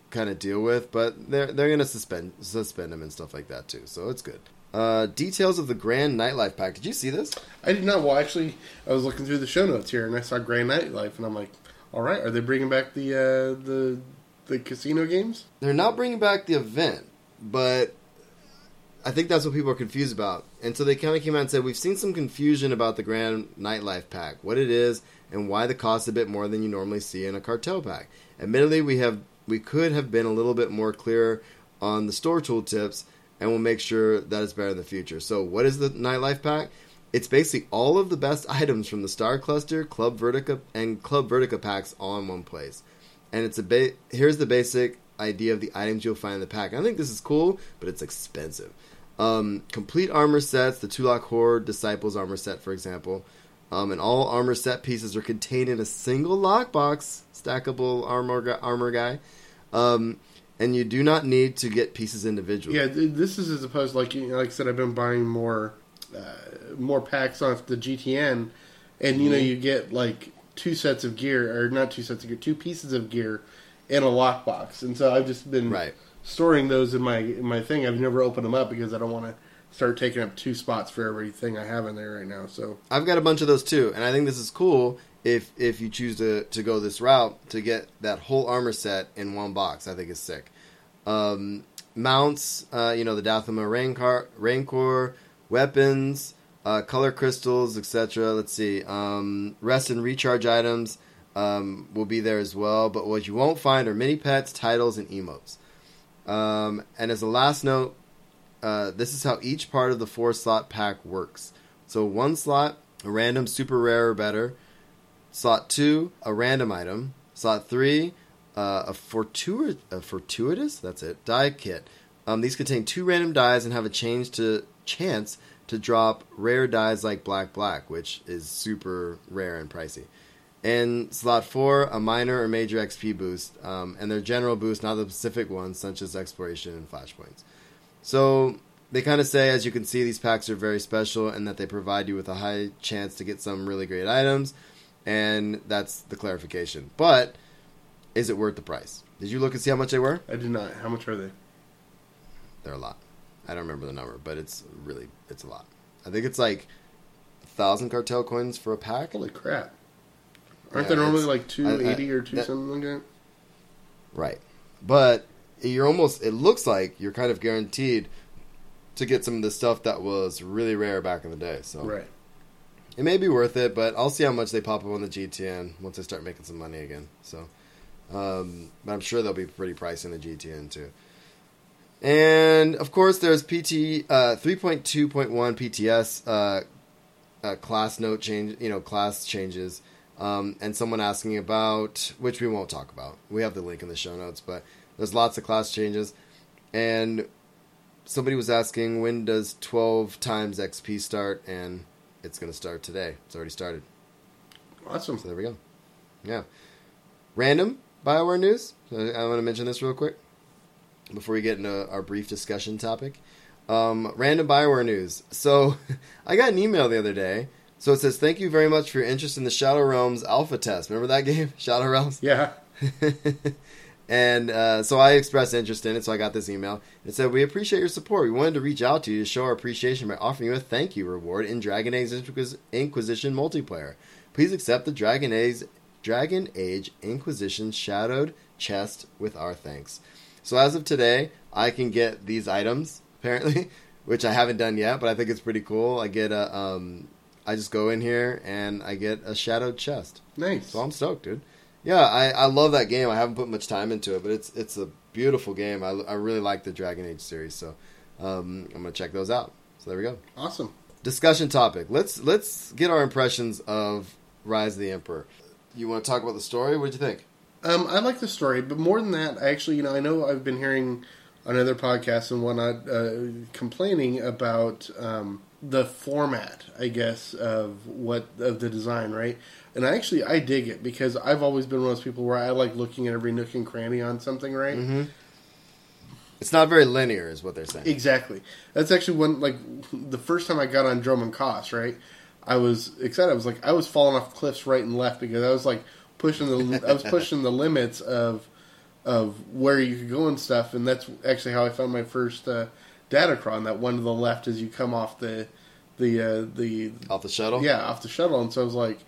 kind of deal with. But they're they're gonna suspend suspend them and stuff like that too, so it's good. Uh, details of the Grand Nightlife Pack. Did you see this? I did not. Well, actually, I was looking through the show notes here, and I saw Grand Nightlife, and I'm like, all right, are they bringing back the uh, the the casino games? They're not bringing back the event, but I think that's what people are confused about. And so they kind of came out and said, We've seen some confusion about the Grand Nightlife Pack, what it is, and why the cost a bit more than you normally see in a cartel pack. Admittedly, we have we could have been a little bit more clear on the store tooltips, and we'll make sure that it's better in the future. So, what is the Nightlife Pack? It's basically all of the best [laughs] items from the Star Cluster, Club Vertica, and Club Vertica packs all in one place. And it's a ba- here's the basic idea of the items you'll find in the pack. I think this is cool, but it's expensive. Um, complete armor sets, the Tulak Hord Disciples armor set, for example. Um, and all armor set pieces are contained in a single lockbox, stackable armor armor guy. Um, and you do not need to get pieces individually. Yeah, this is as opposed like like I said, I've been buying more uh, more packs off the GTN, and you know Mm-hmm. you get like two sets of gear or not two sets of gear, two pieces of gear in a lockbox, and so I've just been Right. storing those in my in my thing. I've never opened them up because I don't want to start taking up two spots for everything I have in there right now. So I've got a bunch of those too, and I think this is cool if if you choose to to go this route to get that whole armor set in one box. I think is sick. Um, mounts, uh, you know, the Dathomir Rancor, Rancor weapons, uh, color crystals, etc. Let's see, um, rest and recharge items um, will be there as well. But what you won't find are mini pets, titles, and emotes. Um, and as a last note, uh, this is how each part of the four slot pack works. So one slot, a random super rare or better. Slot two, a random item. Slot three, uh, a, fortuit- a fortuitous, that's it, dye kit. Um, these contain two random dyes and have a change to chance to drop rare dyes like black black, which is super rare and pricey. And slot four, a minor or major XP boost, um, and their general boost, not the specific ones such as exploration and flashpoints. So they kind of say, as you can see, these packs are very special and that they provide you with a high chance to get some really great items, and that's the clarification. But is it worth the price? Did you look and see how much they were? I did not. How much are they? They're a lot. I don't remember the number, but it's really it's a lot. I think it's like a thousand cartel coins for a pack. Holy crap! Aren't Yeah, there normally like two eighty or two that- something like that? Right. But you're almost it looks like you're kind of guaranteed to get some of the stuff that was really rare back in the day. So Right. It may be worth it, but I'll see how much they pop up on the GTN once I start making some money again. So um, but I'm sure they'll be pretty pricey in the GTN too. And of course, there's PT uh, 3.2.1 PTS uh, uh, class note change, you know, class changes, um, and someone asking about which we won't talk about. We have the link in the show notes, but there's lots of class changes, and somebody was asking when does 12 times XP start, and it's going to start today. It's already started. Awesome. So there we go. Yeah. Random Bioware news. I want to mention this real quick before we get into our brief discussion topic. Um, random Bioware news. So [laughs] I got an email the other day. So it says, "Thank you very much for your interest in the Shadow Realms alpha test." Remember that [laughs] game, Shadow Realms? Yeah. [laughs] and uh, so I expressed interest in it, so I got this email. It said, We appreciate your support. We wanted to reach out to you to show our appreciation by offering you a thank you reward in Dragon Age Inquis- Inquisition multiplayer. Please accept the Dragon Age, Dragon Age Inquisition shadowed chest with our thanks. So as of today, I can get these items, apparently, [laughs] which I haven't done yet, but I think it's pretty cool. I get a, um, I just go in here and I get a shadowed chest. Nice. So I'm stoked, dude. Yeah, I, I love that game. I haven't put much time into it, but it's it's a beautiful game. I, I really like the Dragon Age series, so um, I'm gonna check those out. So there we go. Awesome. Discussion topic. Let's let's get our impressions of Rise of the Emperor. You want to talk about the story? What did you think? Um, I like the story, but more than that, I actually, you know, I know I've been hearing on other podcasts and whatnot uh, complaining about um, the format, I guess, of what of the design, right? And I actually I dig it because I've always been one of those people where I like looking at every nook and cranny on something, right? Mm-hmm. It's not very linear, is what they're saying. Exactly. That's actually when, like, the first time I got on Dromund Kaas, right? I was excited. I was like, I was falling off cliffs right and left because I was like pushing the, I was pushing the limits of, of where you could go and stuff. And that's actually how I found my first uh, Datacron. That one to the left as you come off the, the, uh, the, Off the shuttle. yeah, off the shuttle. And so I was like,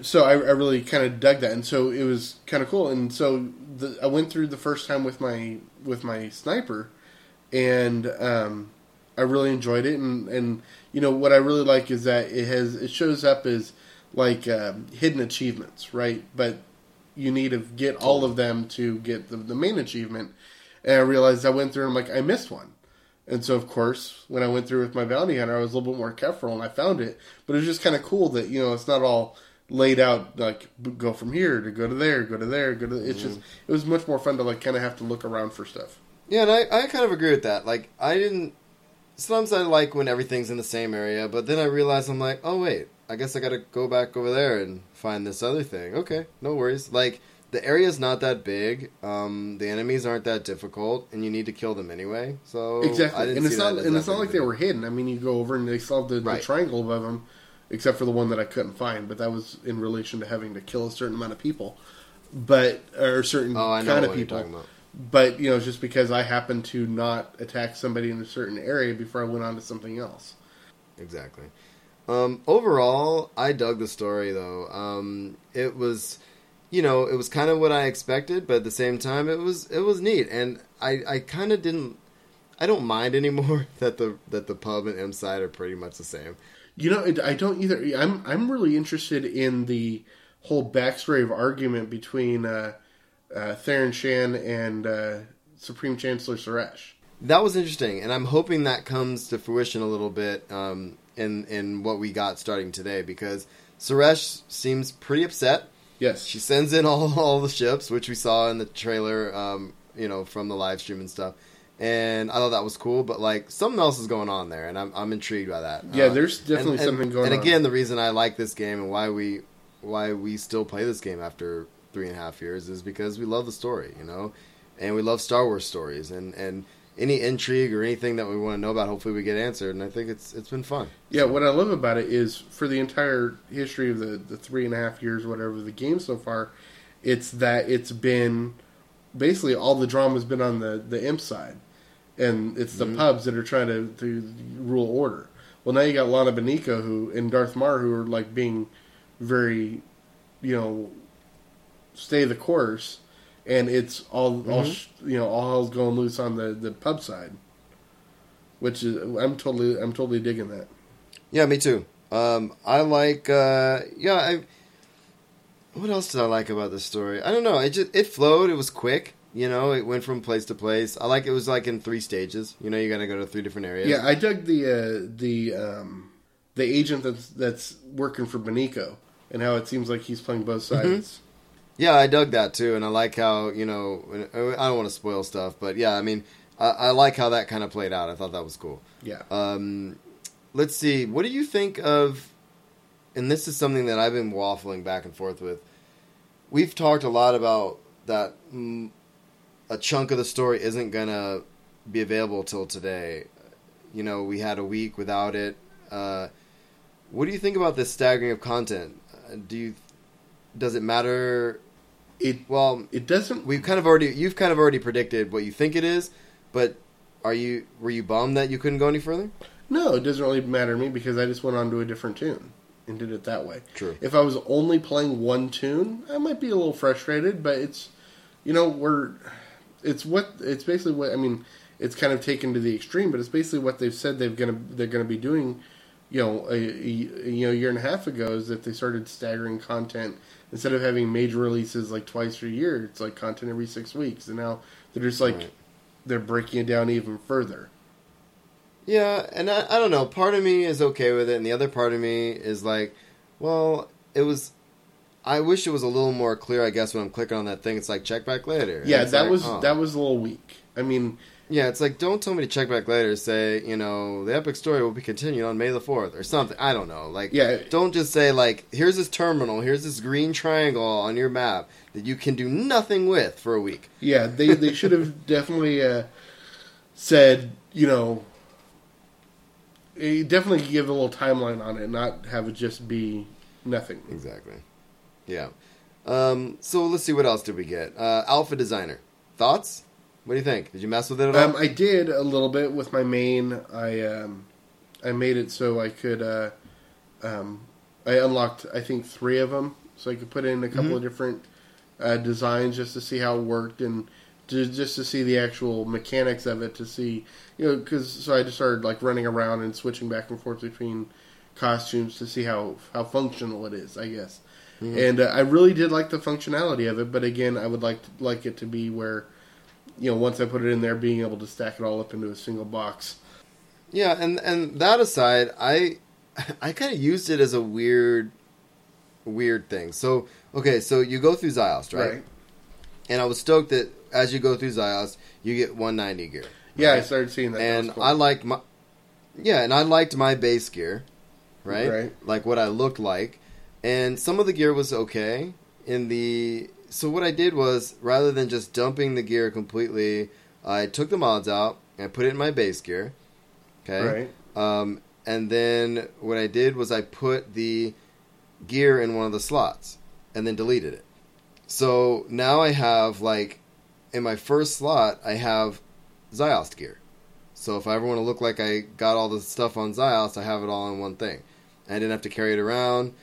so I, I really kind of dug that, and so it was kind of cool. And so the, I went through the first time with my with my sniper, and um, I really enjoyed it. And and you know what I really like is that it has it shows up as like um, hidden achievements, right? But you need to get all of them to get the, the main achievement. and I realized I went through and I'm like I missed one. And so, of course, when I went through with my bounty hunter, I was a little bit more careful, and I found it. But it was just kind of cool that you know it's not all laid out like go from here to go to there, go to there, go to. It's just mm-hmm. it was much more fun to like kind of have to look around for stuff. Yeah, and I, I kind of agree with that. Like, I didn't. Sometimes I like when everything's in the same area, but then I realize I'm like, oh wait, I guess I got to go back over there and find this other thing. Okay, no worries. Like the area's not that big, um, the enemies aren't that difficult, and you need to kill them anyway. So exactly, and it's not and it's not like they were hidden. I mean, you go over and they have the, Right. the triangle above them, except for the one that I couldn't find. But that was in relation to having to kill a certain amount of people, but or a certain. Oh, kind of people. But you know, just because I happened to not attack somebody in a certain area before I went on to something else. Exactly. Um, overall, I dug the story though. Um, it was, you know, it was kind of what I expected, but at the same time, it was it was neat, and I I kind of didn't. I don't mind anymore [laughs] that the that the pub and M side are pretty much the same. You know, I don't either. I'm I'm really interested in the whole backstory of argument between uh, uh, Theron Shan and uh, Supreme Chancellor Saresh. That was interesting, and I'm hoping that comes to fruition a little bit um, in in what we got starting today because Saresh seems pretty upset. Yes, She sends in all, [laughs] all the ships, which we saw in the trailer, um, you know, from the live stream and stuff. And I thought that was cool, but like something else is going on there, and I'm I'm intrigued by that. Yeah, Uh, there's definitely and- and- something going on. And on. again, the reason I like this game and why we why we still play this game after three and a half years is because we love the story, you know, and we love Star Wars stories, and and any intrigue or anything that we want to know about, hopefully we get answered. And I think it's it's been fun. Yeah, what I love about it is for the entire history of the, the three and a half years, whatever the game so far, it's that it's been basically all the drama's been on the, the imp side. And it's the mm-hmm. pubs that are trying to, to rule order. Well, now you got Lana Beniko who and Darth Marr who are like being very, you know, stay the course, and it's all all you know all hell's going loose on the, the pub side, which is I'm totally I'm totally digging that. Yeah, me too. Um, I like. Uh, yeah, I. What else did I like about this story? I don't know. It just it flowed. It was quick. You know, it went from place to place. I like it was like in three stages. You know, you got to go to three different areas. Yeah, I dug the uh, the um, the agent that's that's working for Beniko and how it seems like he's playing both sides. Yeah, I dug that too, and I like how you know. I don't want to spoil stuff, but yeah, I mean, I, I like how that kind of played out. I thought that was cool. Yeah, Um, let's see. What do you think of? And this is something that I've been waffling back and forth with. We've talked a lot about that. Mm, a chunk of the story isn't gonna be available till today. You know, we had a week without it. Uh, what do you think about this staggering of content? Uh, do you? Does it matter? It Well, it doesn't. we've kind of already. You've kind of already predicted what you think it is, but are you? Were you bummed that you couldn't go any further? No, it doesn't really matter to me because I just went on to a different tune and did it that way. True. If I was only playing one tune, I might be a little frustrated, but it's you know we're it's what it's basically what I mean. It's kind of taken to the extreme, but it's basically what they've said they've gonna they're gonna be doing. You know, a, a you know a year and a half ago is that they started staggering content instead of having major releases like twice a year. It's like content every six weeks, and now they're just like Right. they're breaking it down even further. Yeah, and I, I don't know. Part of me is okay with it, and the other part of me is like, well, it was. I wish it was a little more clear. I guess when I'm clicking on that thing, it's like check back later. Yeah, that like, was oh. that was a little weak. I mean, Yeah, it's like don't tell me to check back later. Say you know the epic story will be continued on May the fourth or something. I don't know. Like Yeah. don't just say like here's this terminal, here's this green triangle on your map that you can do nothing with for a week. yeah, they they should have [laughs] definitely uh, said, you know, eh, definitely give a little timeline on it, not have it just be nothing. Exactly. Yeah. Um, so let's see what else did we get. Uh, Alpha designer thoughts. What do you think? Did you mess with it at all? Um, I did a little bit with my main. I um, I made it so I could. Uh, um, I unlocked I think three of them, so I could put in a couple Mm-hmm. of different uh, designs just to see how it worked and to, just to see the actual mechanics of it. To see you know because so I just started like running around and switching back and forth between costumes to see how how functional it is. I guess. Mm-hmm. And uh, I really did like the functionality of it, but again, I would like to, like it to be where you know, once I put it in there, being able to stack it all up into a single box. Yeah, and and that aside, I I kind of used it as a weird weird thing. So okay, so you go through Ziost, right? And I was stoked that as you go through Ziost, you get 190 gear. Yeah, I started seeing that. That and was cool. I like my yeah, and I liked my base gear, right? Right. Like what I looked like, and some of the gear was okay. In the so what I did was rather than just dumping the gear completely, I took the mods out and I put it in my base gear. Okay. Right. Um, and then what I did was I put the gear in one of the slots and then deleted it. So now I have like in my first slot I have Ziost gear. So if I ever want to look like I got all the stuff on Ziost, I have it all in one thing. I didn't have to carry it around,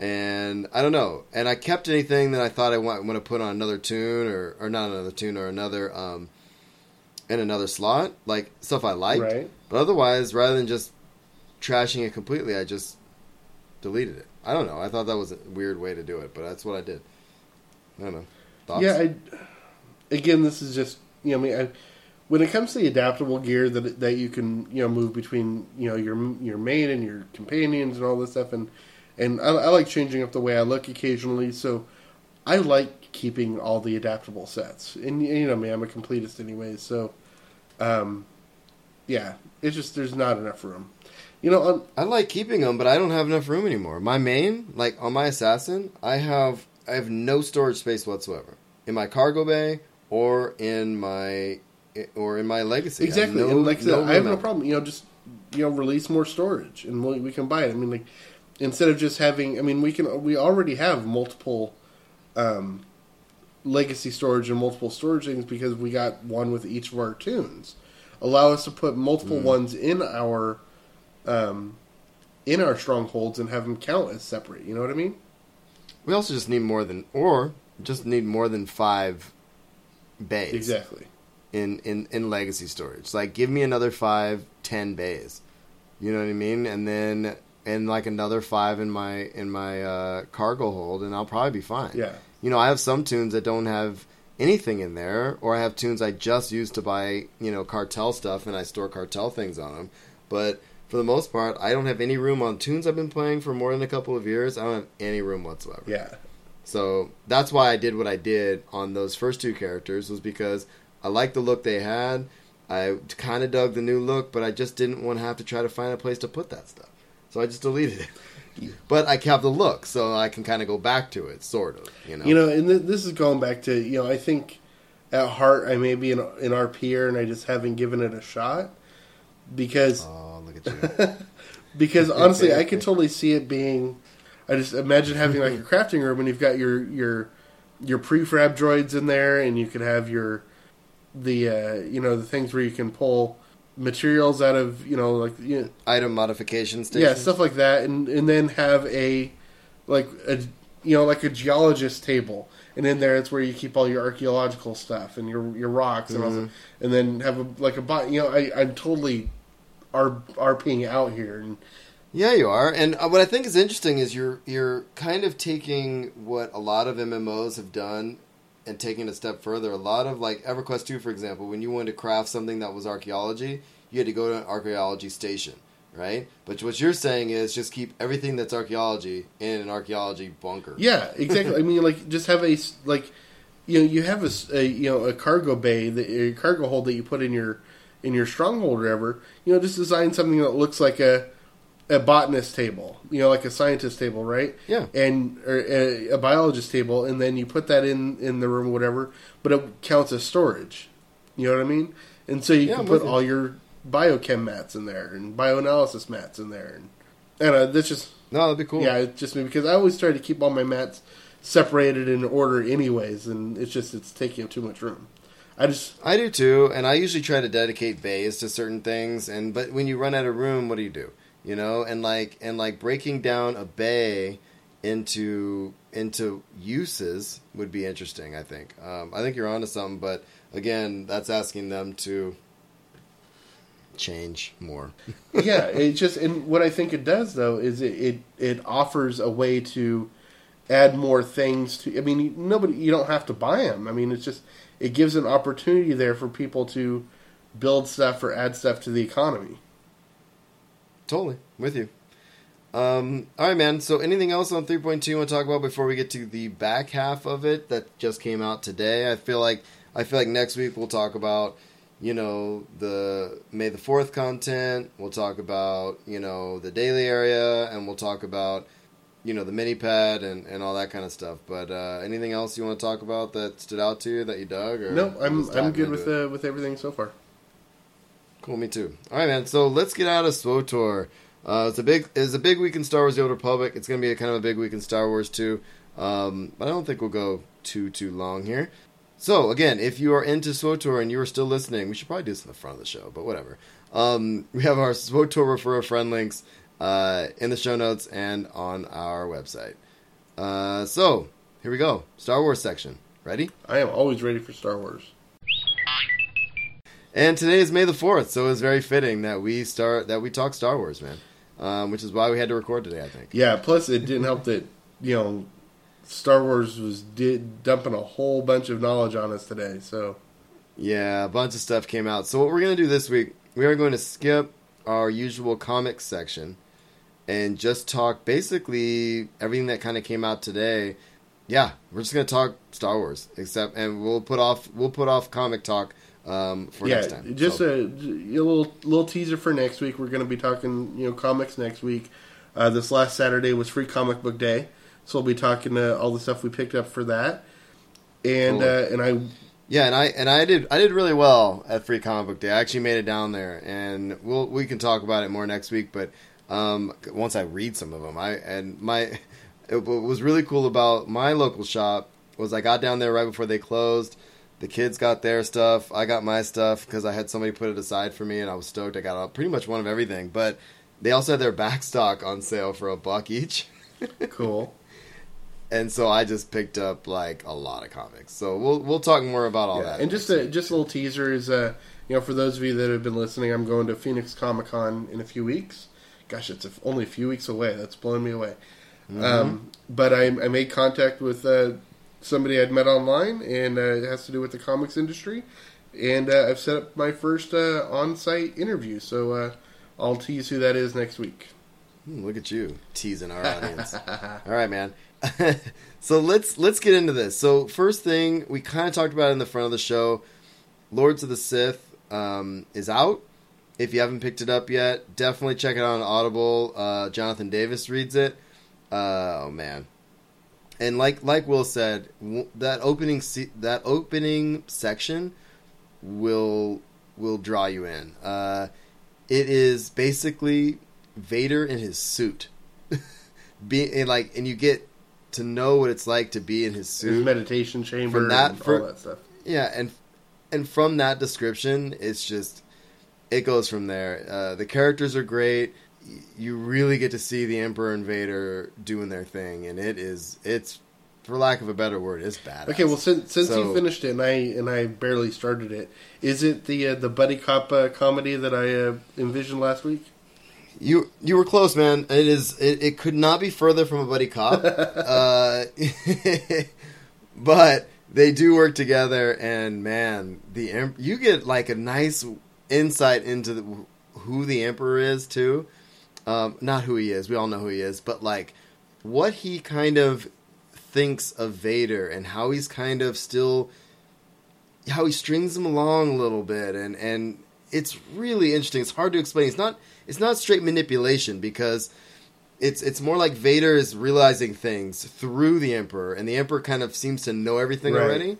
and I don't know. And I kept anything that I thought I want, want to put on another tune or or not another tune or another um in another slot, like stuff I liked. Right. But otherwise, rather than just trashing it completely, I just deleted it. I don't know. I thought that was a weird way to do it, but that's what I did. I don't know. Thoughts? Yeah, I, again, this is just you know, I mean, I, when it comes to the adaptable gear that that you can you know move between you know your your main and your companions and all this stuff, and and I, I like changing up the way I look occasionally, so I like keeping all the adaptable sets, and you know me, I'm a completist anyway, so um, yeah, it's just there's not enough room. You know, on, I like keeping them, but I don't have enough room anymore. My main, like on my assassin, I have I have no storage space whatsoever in my cargo bay or in my or in my legacy. I have Exactly, no- and like no I have no problem. You know, just you know, release more storage, and we, we can buy it. I mean, like instead of just having, I mean, we can we already have multiple um, legacy storage and multiple storage things because we got one with each of our tunes. Allow us to put multiple Mm. ones in our um, in our strongholds and have them count as separate. You know what I mean? We also just need more than or just need more than five bays. Exactly. in, in, in legacy storage. Like, give me another five, ten bays. You know what I mean? And then and like another five in my in my uh, cargo hold, and I'll probably be fine. Yeah. You know, I have some tunes that don't have anything in there, or I have tunes I just use to buy you know cartel stuff, and I store cartel things on them. But for the most part, I don't have any room on tunes I've been playing for more than a couple of years. I don't have any room whatsoever. Yeah. So that's why I did what I did on those first two characters was because I liked the look they had. I kind of dug the new look, but I just didn't want to have to try to find a place to put that stuff. So I just deleted it. But I have the look, so I can kind of go back to it, sort of. You know. You know, and th- this is going back to you know, I think at heart I may be an, an RPer and I just haven't given it a shot because Oh, look at you. [laughs] because honestly I could [laughs] totally see it being. I just imagine having like a crafting room and you've got your your your prefab droids in there and you could have your the uh, you know the things where you can pull materials out of you know like you know, Item modification station. yeah, stuff like that, and and then have a like a you know like a geologist table, and in there it's where you keep all your archaeological stuff and your your rocks and all that, and then have a like a bot. You know, I I'm totally R RPing out here, and Yeah, you are. And uh, what I think is interesting is you're you're kind of taking what a lot of MMOs have done and taking it a step further. A lot of like EverQuest 2 for example, when you wanted to craft something that was archaeology, you had to go to an archaeology station, right? But what you're saying is just keep everything that's archaeology in an archaeology bunker. yeah, exactly. I mean, like just have a like you know you have a, a, you know a cargo bay, that, a cargo hold that you put in your in your stronghold or whatever. You know, just design something that looks like a a botanist table, you know, like a scientist table, right? Yeah. And or a, a biologist table, and then you put that in in the room, or whatever. But it counts as storage. You know what I mean? And so you Yeah, can put all your biochem mats in there and bioanalysis mats in there, and and uh, that's just No, that'd be cool. yeah, it's just me because I always try to keep all my mats separated in order, anyways, and it's just it's taking up too much room. I just I do too, and I usually try to dedicate bays to certain things. And but when you run out of room, what do you do? You know, and like and like breaking down a bay into into uses would be interesting. I think. Um, I think you're onto something, but again, that's asking them to change more. [laughs] yeah, it just and what I think it does though is it, it it offers a way to add more things to. I mean, nobody you don't have to buy them. I mean, it's just it gives an opportunity there for people to build stuff or add stuff to the economy. Totally with you. Um, all right, man. So, anything else on 3.2 you want to talk about before we get to the back half of it that just came out today? I feel like I feel like next week we'll talk about you know the May the Fourth content. We'll talk about you know the daily area, and we'll talk about you know the mini pad and, and all that kind of stuff. But uh, anything else you want to talk about that stood out to you that you dug? Or No, I'm I'm good with it? uh, with everything so far. Cool, me too. All right, man. So let's get out of SWTOR. Uh, it's a big, it's a big week in Star Wars: The Old Republic. It's going to be a kind of a big week in Star Wars too. Um, but I don't think we'll go too too long here. So again, if you are into SWTOR and you are still listening, we should probably do this in the front of the show. But whatever. Um, we have our SWTOR referral friend links uh, in the show notes and on our website. Uh, so here we go. Star Wars section. Ready? I am always ready for Star Wars. And today is May the fourth, so it was very fitting that we start that we talk Star Wars, man. Um, which is why we had to record today, I think. Yeah. Plus, it didn't help that you know Star Wars was did, dumping a whole bunch of knowledge on us today. So Yeah, a bunch of stuff came out. So what we're gonna do this week, we are going to skip our usual comics section and just talk basically everything that kind of came out today. Yeah, we're just gonna talk Star Wars, except and we'll put off we'll put off comic talk um, for yeah, next time. just So- a, a little little teaser for next week. We're going to be talking you know comics next week. Uh, this last Saturday was Free Comic Book Day, so we'll be talking to all the stuff we picked up for that. And Cool. uh, and I Yeah, and I and I did I did really well at Free Comic Book Day. I actually made it down there, and we'll we can talk about it more next week. But um, once I read some of them, I and my it, what was really cool about my local shop was I got down there right before they closed. The kids got their stuff. I got my stuff because I had somebody put it aside for me, and I was stoked. I got pretty much one of everything, but they also had their back stock on sale for a buck each. [laughs] cool. And so I just picked up like a lot of comics. So we'll we'll talk more about all Yeah, that. and just a just a little teaser is uh you know for those of you that have been listening, I'm going to Phoenix Comic Con in a few weeks. Gosh, it's a, only a few weeks away. That's blowing me away. Mm-hmm. Um, but I, I made contact with uh, somebody I'd met online, and uh, it has to do with the comics industry. And uh, I've set up my first uh, on-site interview, so uh, I'll tease who that is next week. Hmm, Look at you teasing our audience. [laughs] All right, man. [laughs] so let's let's get into this. So first thing we kind of talked about in the front of the show, Lords of the Sith um, is out. If you haven't picked it up yet, definitely check it out on Audible. Uh, Jonathan Davis reads it. Uh, oh man, and like like Will said, that opening se- that opening section will will draw you in. Uh, it is basically Vader in his suit. [laughs] be and like and you get to know what it's like to be in his His suit. meditation chamber From that and for- all that stuff. Yeah, and and from that description, it's just it goes from there. Uh, the characters are great. You really get to see the Emperor and Vader doing their thing, and it is it's for lack of a better word, it's badass. Okay, well, since since So- you finished it and I and I barely started it, is it the uh, the buddy cop uh, comedy that I uh, envisioned last week? You you were close, man. It is it, it could not be further from a buddy cop. [laughs] uh, [laughs] but they do work together, and man, the you get like a nice insight into the, who the emperor is too. Um, not who he is. We all know who he is, but like what he kind of thinks of Vader and how he's kind of still how he strings him along a little bit and and it's really interesting. It's hard to explain. It's not it's not straight manipulation because it's it's more like Vader is realizing things through the Emperor, and the Emperor kind of seems to know everything Right. already.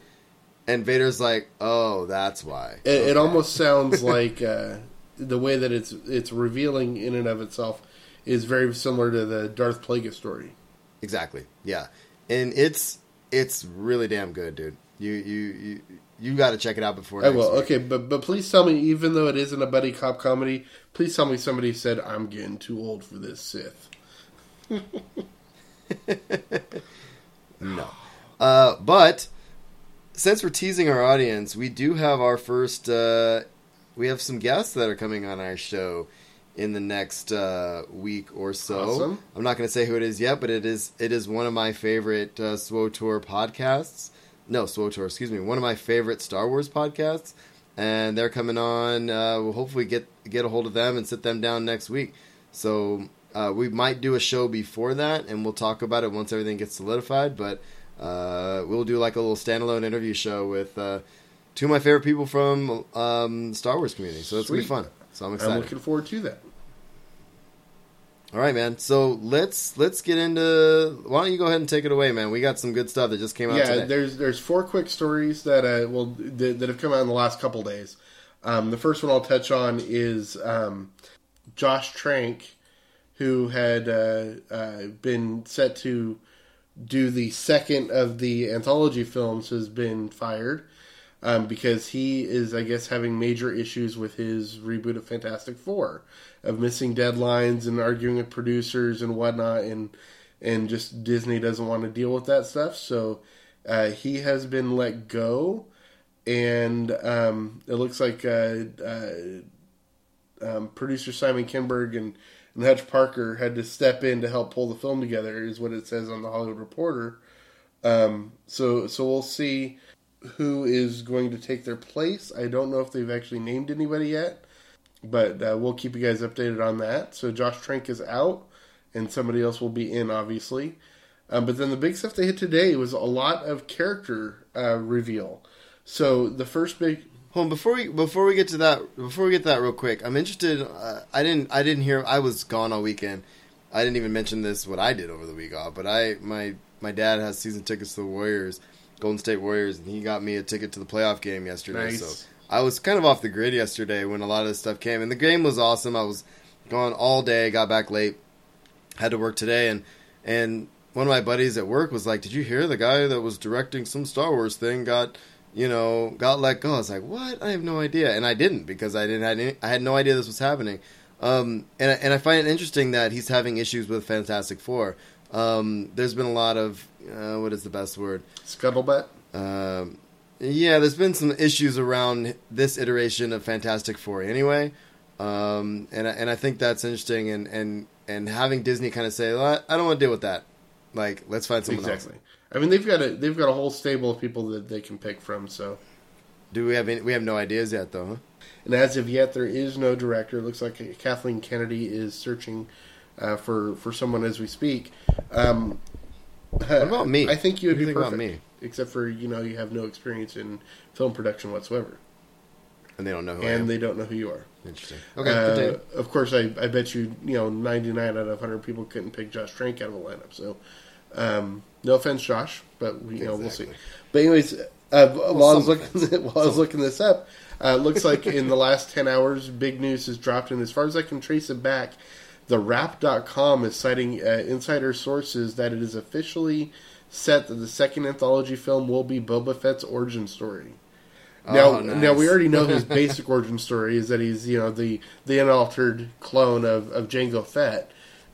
And Vader's like, "Oh, that's why." It, it almost sounds [laughs] like uh, the way that it's it's revealing in and of itself is very similar to the Darth Plagueis story. exactly, yeah, and it's it's really damn good, dude. You you you you got to check it out before. I will. week. Okay, but but please tell me, even though it isn't a buddy cop comedy, please tell me somebody said I'm getting too old for this Sith. [laughs] No. Uh, but since we're teasing our audience, we do have our first. Uh, we have some guests that are coming on our show in the next uh, week or so. Awesome. I'm not going to say who it is yet, but it is it is one of my favorite uh, SWTOR podcasts. no, SWTOR, excuse me, one of my favorite Star Wars podcasts, and they're coming on. Uh, we'll hopefully get get a hold of them and sit them down next week. So uh, we might do a show before that, and we'll talk about it once everything gets solidified. But uh, we'll do like a little standalone interview show with uh, two of my favorite people from um, Star Wars community. So it's gonna be fun. So I'm excited. I'm looking forward to that. All right, man. So let's let's get into. Why don't you go ahead and take it away, man? We got some good stuff that just came out Yeah, today. there's there's four quick stories that uh, well that, that have come out in the last couple days. Um, the first one I'll touch on is um, Josh Trank, who had uh, uh, been set to do the second of the anthology films, has been fired um, because he is, I guess, having major issues with his reboot of Fantastic Four, of missing deadlines and arguing with producers and whatnot, and and just Disney doesn't want to deal with that stuff. So uh, he has been let go, and um, it looks like uh, uh, um, producer Simon Kinberg and, and Hutch Parker had to step in to help pull the film together, is what it says on the Hollywood Reporter. Um, so so we'll see who is going to take their place. I don't know if they've actually named anybody yet, but uh, we'll keep you guys updated on that. So Josh Trank is out, and somebody else will be in, obviously. Um, but then the big stuff they hit today was a lot of character uh, reveal. So the first big Hold on, before we before we get to that before we get that real quick, I'm interested. Uh, I didn't I didn't hear. I was gone all weekend. I didn't even mention this what I did over the week off. But I my my dad has season tickets to the Warriors, Golden State Warriors, and he got me a ticket to the playoff game yesterday. Nice. So I was kind of off the grid yesterday when a lot of this stuff came, and the game was awesome. I was gone all day, got back late, had to work today, and and one of my buddies at work was like, "Did you hear the guy that was directing some Star Wars thing got?" you know, got let go. I was like, "What? I have no idea," and I didn't because I didn't had any, I had no idea this was happening. Um, and I- and I find it interesting that he's having issues with Fantastic Four. Um, there's been a lot of uh, what is the best word? scuttlebutt. Um, yeah, there's been some issues around this iteration of Fantastic Four anyway, um, and I, and I think that's interesting. And and and having Disney kind of say, well, I don't want to deal with that. Like, let's find someone Exactly. else. I mean, they've got a they've got a whole stable of people that they can pick from. So, Do we have any, we have no ideas yet though? Huh? and as of yet, there is no director. It looks like Kathleen Kennedy is searching uh, for for someone as we speak. Um, What about me? I think you would What be think about perfect, me? except for you know you have no experience in film production whatsoever, And they don't know who I and they don't know who you are. Interesting. Okay, Uh, of course, I, I bet you you know ninety nine out of hundred people couldn't pick Josh Trank out of a lineup. So, um, no offense, Josh, but we, you know we'll see. But anyways, uh, while I was looking [laughs] while I was looking this up, uh, it looks like in the last ten hours, big news has dropped, and as far as I can trace it back, the Wrap.com is citing uh, insider sources that it is officially set that the second anthology film will be Boba Fett's origin story. Now, Oh, nice. now we already know his [laughs] basic origin story is that he's you know the the unaltered clone of, of Jango Fett,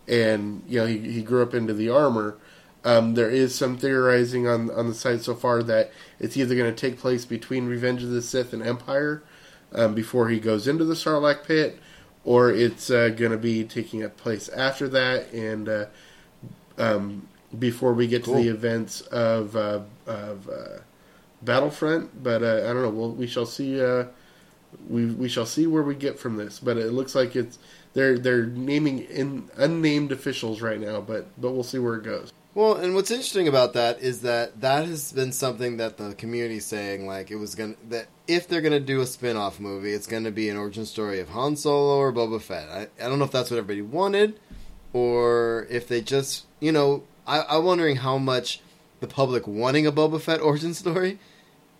and you know he, he grew up into the armor. Um, there is some theorizing on on the site so far that it's either going to take place between Revenge of the Sith and Empire um, before he goes into the Sarlacc pit, or it's uh, going to be taking place after that and uh, um, before we get to the events of uh, of uh, Battlefront. But uh, I don't know. We'll, we shall see. Uh, we we shall see where we get from this. But it looks like it's they're they're naming in unnamed officials right now. But but we'll see where it goes. Well, and what's interesting about that is that that has been something that the community saying like it was gonna that if they're gonna do a spin-off movie, it's gonna be an origin story of Han Solo or Boba Fett. I, I don't know if that's what everybody wanted, or if they just you know I, I'm wondering how much the public wanting a Boba Fett [laughs] origin story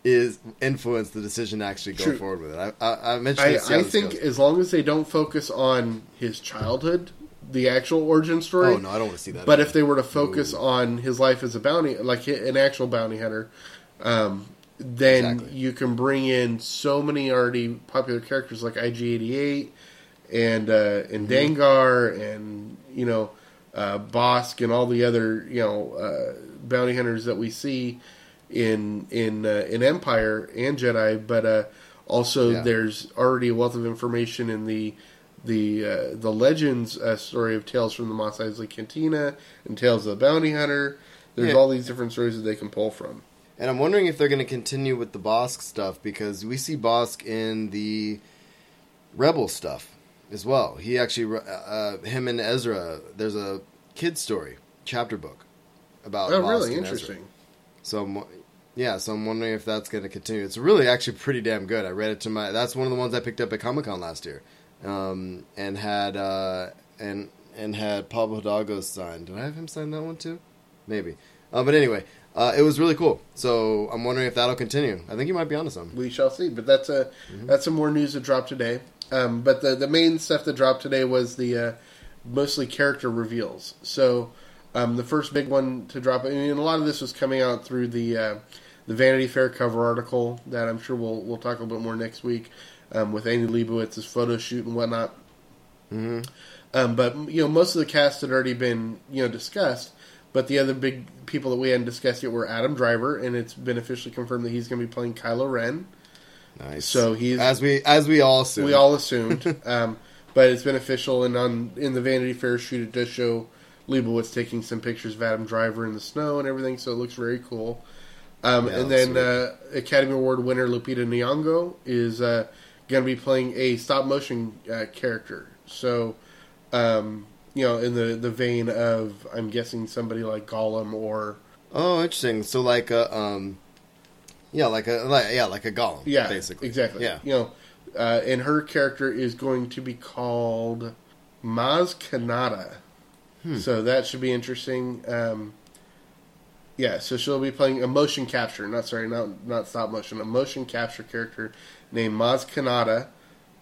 is influenced the decision to actually go True. forward with it. I, I, I mentioned I, this. see how I think goes. as long as they don't focus on his childhood, the actual origin story. Oh no, I don't want to see that. But if they were to focus on his life as a bounty, like an actual bounty hunter, um, then Exactly. you can bring in so many already popular characters like IG88 and uh, and Mm-hmm. Dengar and you know uh, Bossk and all the other you know uh, bounty hunters that we see in in uh, in Empire and Jedi, but uh, also Yeah. there's already a wealth of information in the the uh, the Legends uh, story of Tales from the Mos Eisley Cantina and Tales of the Bounty Hunter. There's Yeah. all these different stories that they can pull from. and I'm wondering if they're going to continue with the Bossk stuff because we see Bossk in the Rebel stuff as well. He actually, uh, uh, him and Ezra, there's a kid story chapter book about. Oh, Bossk really and Ezra. interesting. So, I'm, yeah, so I'm wondering if that's going to continue. It's really actually pretty damn good. I read it to my. That's one of the ones I picked up at Comic Con last year, um, and had uh, and and had Pablo Hidalgo signed. Did I have him sign that one too? Maybe. Uh, but anyway, uh, it was really cool. So I'm wondering if that'll continue. I think you might be onto something. We shall see. But that's a Mm-hmm. that's some more news that dropped today. Um, but the the main stuff that dropped today was the uh, mostly character reveals. So um, the first big one to drop, I mean, a lot of this was coming out through the uh, the Vanity Fair cover article that I'm sure we'll we'll talk a little bit more next week um, with Annie Leibovitz's photo shoot and whatnot. hmm Um, but you know, most of the cast had already been you know discussed. But the other big people that we hadn't discussed yet were Adam Driver, and it's been officially confirmed that he's going to be playing Kylo Ren. Nice. So he's as we as we all assume. we all assumed, [laughs] um, but it's been official. And on in the Vanity Fair shoot, it does show Leibowitz taking some pictures of Adam Driver in the snow and everything. So it looks very cool. Um, Yeah, and then uh, Academy Award winner Lupita Nyong'o is uh, going to be playing a stop motion uh, character. So, um, you know, in the the vein of I'm guessing somebody like Gollum or Oh, interesting. So like a um, yeah, like a like yeah, like a golem. yeah, basically. exactly. Yeah. you know, uh, and her character is going to be called Maz Kanata. Hmm. So that should be interesting. Um, yeah, so she'll be playing a motion capture, not sorry, not not stop motion, a motion capture character named Maz Kanata.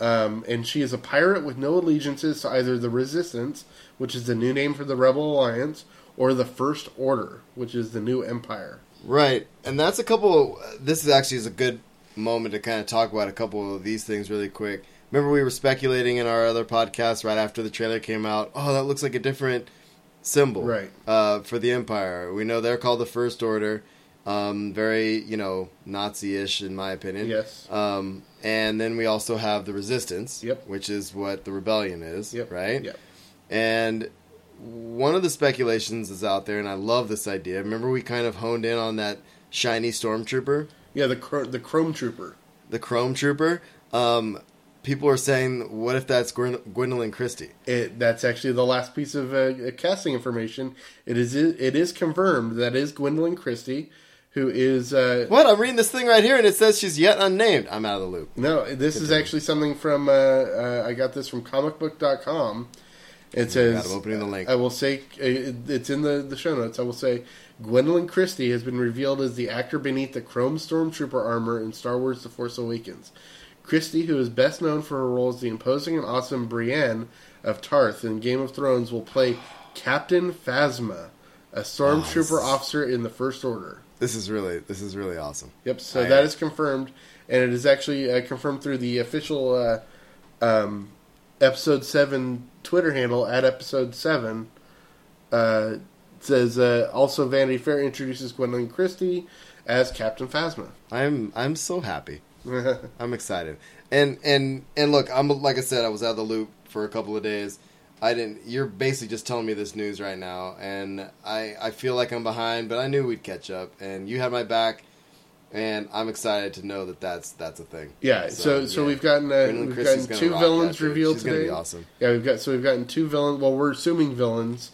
Um, and she is a pirate with no allegiances to either the Resistance, which is the new name for the Rebel Alliance, or the First Order, which is the new Empire. Right, and that's a couple. This is actually is a good moment to kind of talk about a couple of these things really quick. Remember, we were speculating in our other podcast right after the trailer came out. Oh, that looks like a different symbol, Right. Uh, for the Empire. We know they're called the First Order. Um, very, you know, Nazi-ish in my opinion. Yes. Um, and then we also have the Resistance. Yep. Which is what the rebellion is. Yep. Right. Yep. And one of the speculations is out there, and I love this idea. Remember, we kind of honed in on that shiny stormtrooper, Yeah, the Chr- the Chrome Trooper. the Chrome Trooper. Um, people are saying, what if that's Gwyn- Gwendoline Christie? It, that's actually the last piece of uh, casting information. It is it is confirmed that is Gwendoline Christie, who is uh, What? I'm reading this thing right here, and it says she's yet unnamed. I'm out of the loop. no. This is actually something from uh, uh, I got this from comicbook.com. It says I'm opening the link. I will say uh, it's in the the show notes. I will say Gwendoline Christie has been revealed as the actor beneath the Chrome Stormtrooper armor in Star Wars: The Force Awakens. Christie, who is best known for her role as the imposing and awesome Brienne of Tarth in Game of Thrones, will play Captain Phasma, a stormtrooper Oh, officer in the First Order. This is really, this is really awesome. Yep. So I- that is confirmed, and it is actually uh, confirmed through the official uh, um, episode seven Twitter handle at episode seven. Uh, it says uh, also Vanity Fair introduces Gwendoline Christie as Captain Phasma. I'm, I'm so happy. [laughs] I'm excited. And and and look, I'm like I said, I was out of the loop for a couple of days. I didn't. You're basically just telling me this news right now, and I I feel like I'm behind, but I knew we'd catch up, and you had my back, and I'm excited to know that that's that's a thing. yeah. So so, yeah. we've gotten uh, Gwendoline we've Christie's gotten two villains that, revealed She's today. awesome. Yeah, we've got so we've gotten two villains. Well, we're assuming villains.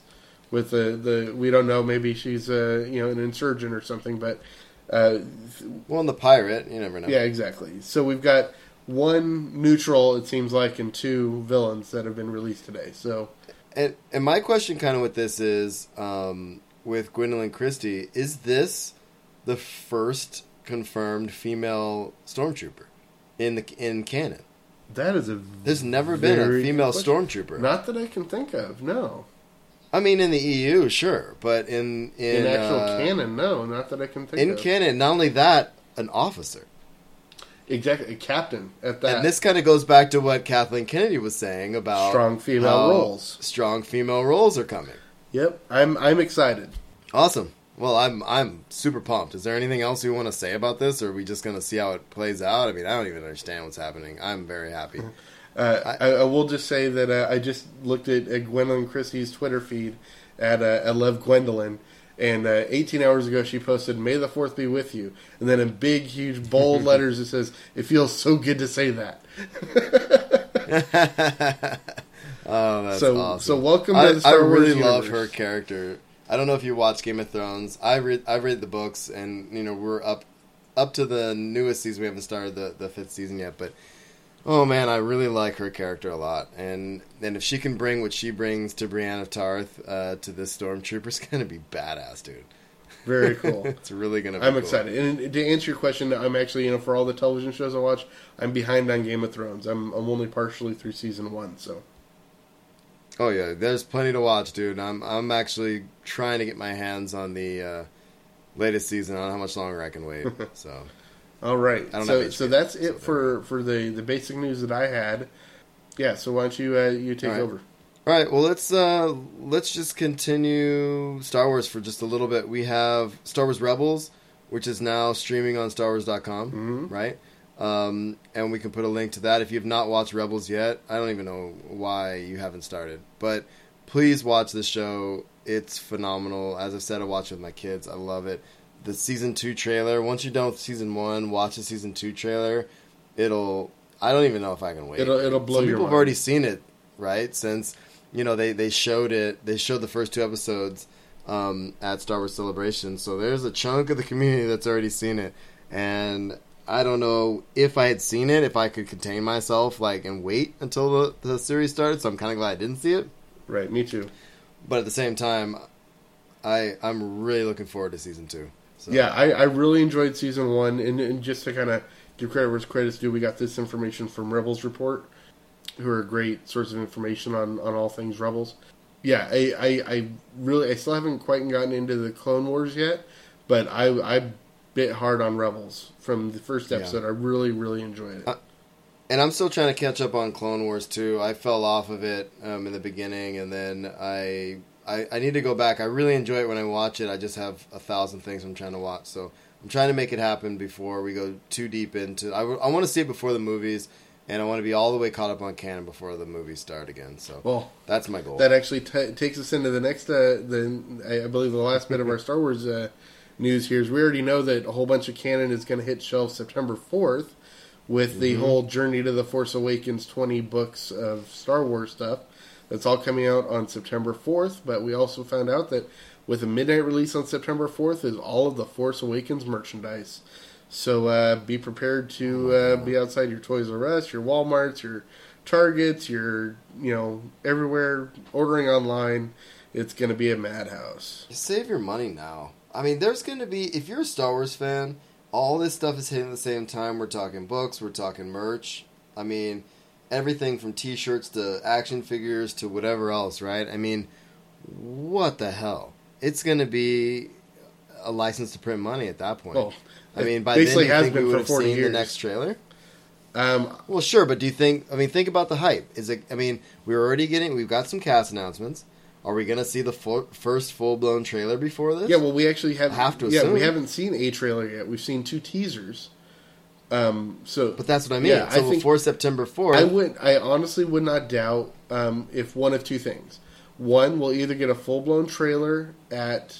With the the we don't know. Maybe she's uh you know an insurgent or something, but. Uh, Well, and the pirate, you never know. Yeah, exactly. So we've got one neutral, it seems like, and two villains that have been released today. So And and my question kind of with this is, um, with Gwendoline Christie, is this the first confirmed female stormtrooper in the in canon? that is a There's never been a female stormtrooper. Not that I can think of. No, I mean, in the EU, sure, but in in, in, actual uh, canon, no, not that I can think in of. In canon, not only that, an officer. Exactly, a captain at that. And this kind of goes back to what Kathleen Kennedy was saying about Strong female roles. Strong female roles are coming. Yep, I'm I'm excited. Awesome. Well, I'm I'm super pumped. Is there anything else you want to say about this, or are we just going to see how it plays out? I mean, I don't even understand what's happening. I'm very happy. Uh, I, I will just say that uh, I just looked at, at Gwendoline Christie's Twitter feed at uh, I love Gwendoline, And uh, 18 hours ago, she posted, "May the Fourth be with you," and then in big, huge, bold [laughs] letters, it says, "It feels so good to say that." [laughs] oh, that's so, awesome. so welcome to I, the Star I really love her character. I don't know if you watch Game of Thrones. I read I read the books, and you know we're up up to the newest season. We haven't started the, the fifth season yet, but oh man, I really like her character a lot. And and if she can bring what she brings to Brienne of Tarth uh, to this stormtrooper, [laughs] it's gonna be badass, dude. Very [laughs] cool. it's really gonna. be I'm cool. excited. And to answer your question, I'm actually, you know, for all the television shows I watch, I'm behind on Game of Thrones. I'm, I'm only partially through season one, so. Oh yeah, there's plenty to watch, dude. I'm I'm actually trying to get my hands on the uh, latest season. I don't know how much longer I can wait. [laughs] So All right. I so, so that's it for, for the, the basic news that I had. Yeah, so why don't you uh, you take All right. over? All right, well let's uh let's just continue Star Wars for just a little bit. We have Star Wars Rebels, which is now streaming on StarWars.com, Mhm. right? Um, and we can put a link to that if you've not watched Rebels yet. I don't even know why you haven't started, but please watch this show. It's phenomenal. As I've said, I watch it with my kids. I love it. The season two trailer. Once you're done with season one, watch the season two trailer. It'll. I don't even know if I can wait. It'll- it'll blow Some your people have already seen it, right? Since you know they they showed it. They showed the first two episodes um, at Star Wars Celebration. So there's a chunk of the community that's already seen it, and I don't know if I had seen it, if I could contain myself like and wait until the, the series started. So I'm kind of glad I didn't see it. Right, me too. But at the same time, I I'm really looking forward to season two. So. Yeah, I, I really enjoyed season one, and, and just to kind of give credit where credit's due, we got this information from Rebels Report, who are a great source of information on, on all things Rebels. Yeah, I, I, I really I still haven't quite gotten into the Clone Wars yet, but I I bit hard on Rebels from the first Yeah. episode. I really really enjoyed it. Uh, And I'm still trying to catch up on Clone Wars too. I fell off of it um, in the beginning, and then I, I I need to go back. I really enjoy it when I watch it. I just have a thousand things I'm trying to watch, so I'm trying to make it happen before we go too deep into. I, I want to see it before the movies, and I want to be all the way caught up on canon before the movies start again. So well, that's my goal. that actually t- takes us into the next uh, the I believe the last bit of our Star Wars uh, news here is we already know that a whole bunch of canon is going to hit shelves September fourth with the whole Journey to the Force Awakens twenty books of Star Wars stuff. That's all coming out on September fourth. But we also found out that with a midnight release on September fourth is all of the Force Awakens merchandise. So uh, be prepared to uh, be outside your Toys R Us, your WalMarts, your Targets, your you know everywhere ordering online. It's going to be a madhouse. Save your money now. I mean, there's going to be if you're a Star Wars fan, all this stuff is hitting at the same time. We're talking books, we're talking merch. I mean, everything from T-shirts to action figures to whatever else, right? I mean, what the hell? It's going to be a license to print money at that point. Well, I mean, by then, you think we for would have 40 seen the next trailer? Um, Well, sure, but do you think? I mean, think about the hype. Is it? I mean, we're already getting. We've got some cast announcements. Are we going to see the full, first full blown trailer before this? yeah, well, we actually have, Have to Yeah, we haven't seen a trailer yet. We've seen two teasers. Um, so, But that's what I mean. Yeah, I so think- before September fourth, I would. I honestly would not doubt um, if one of two things. One, we'll either get a full blown trailer at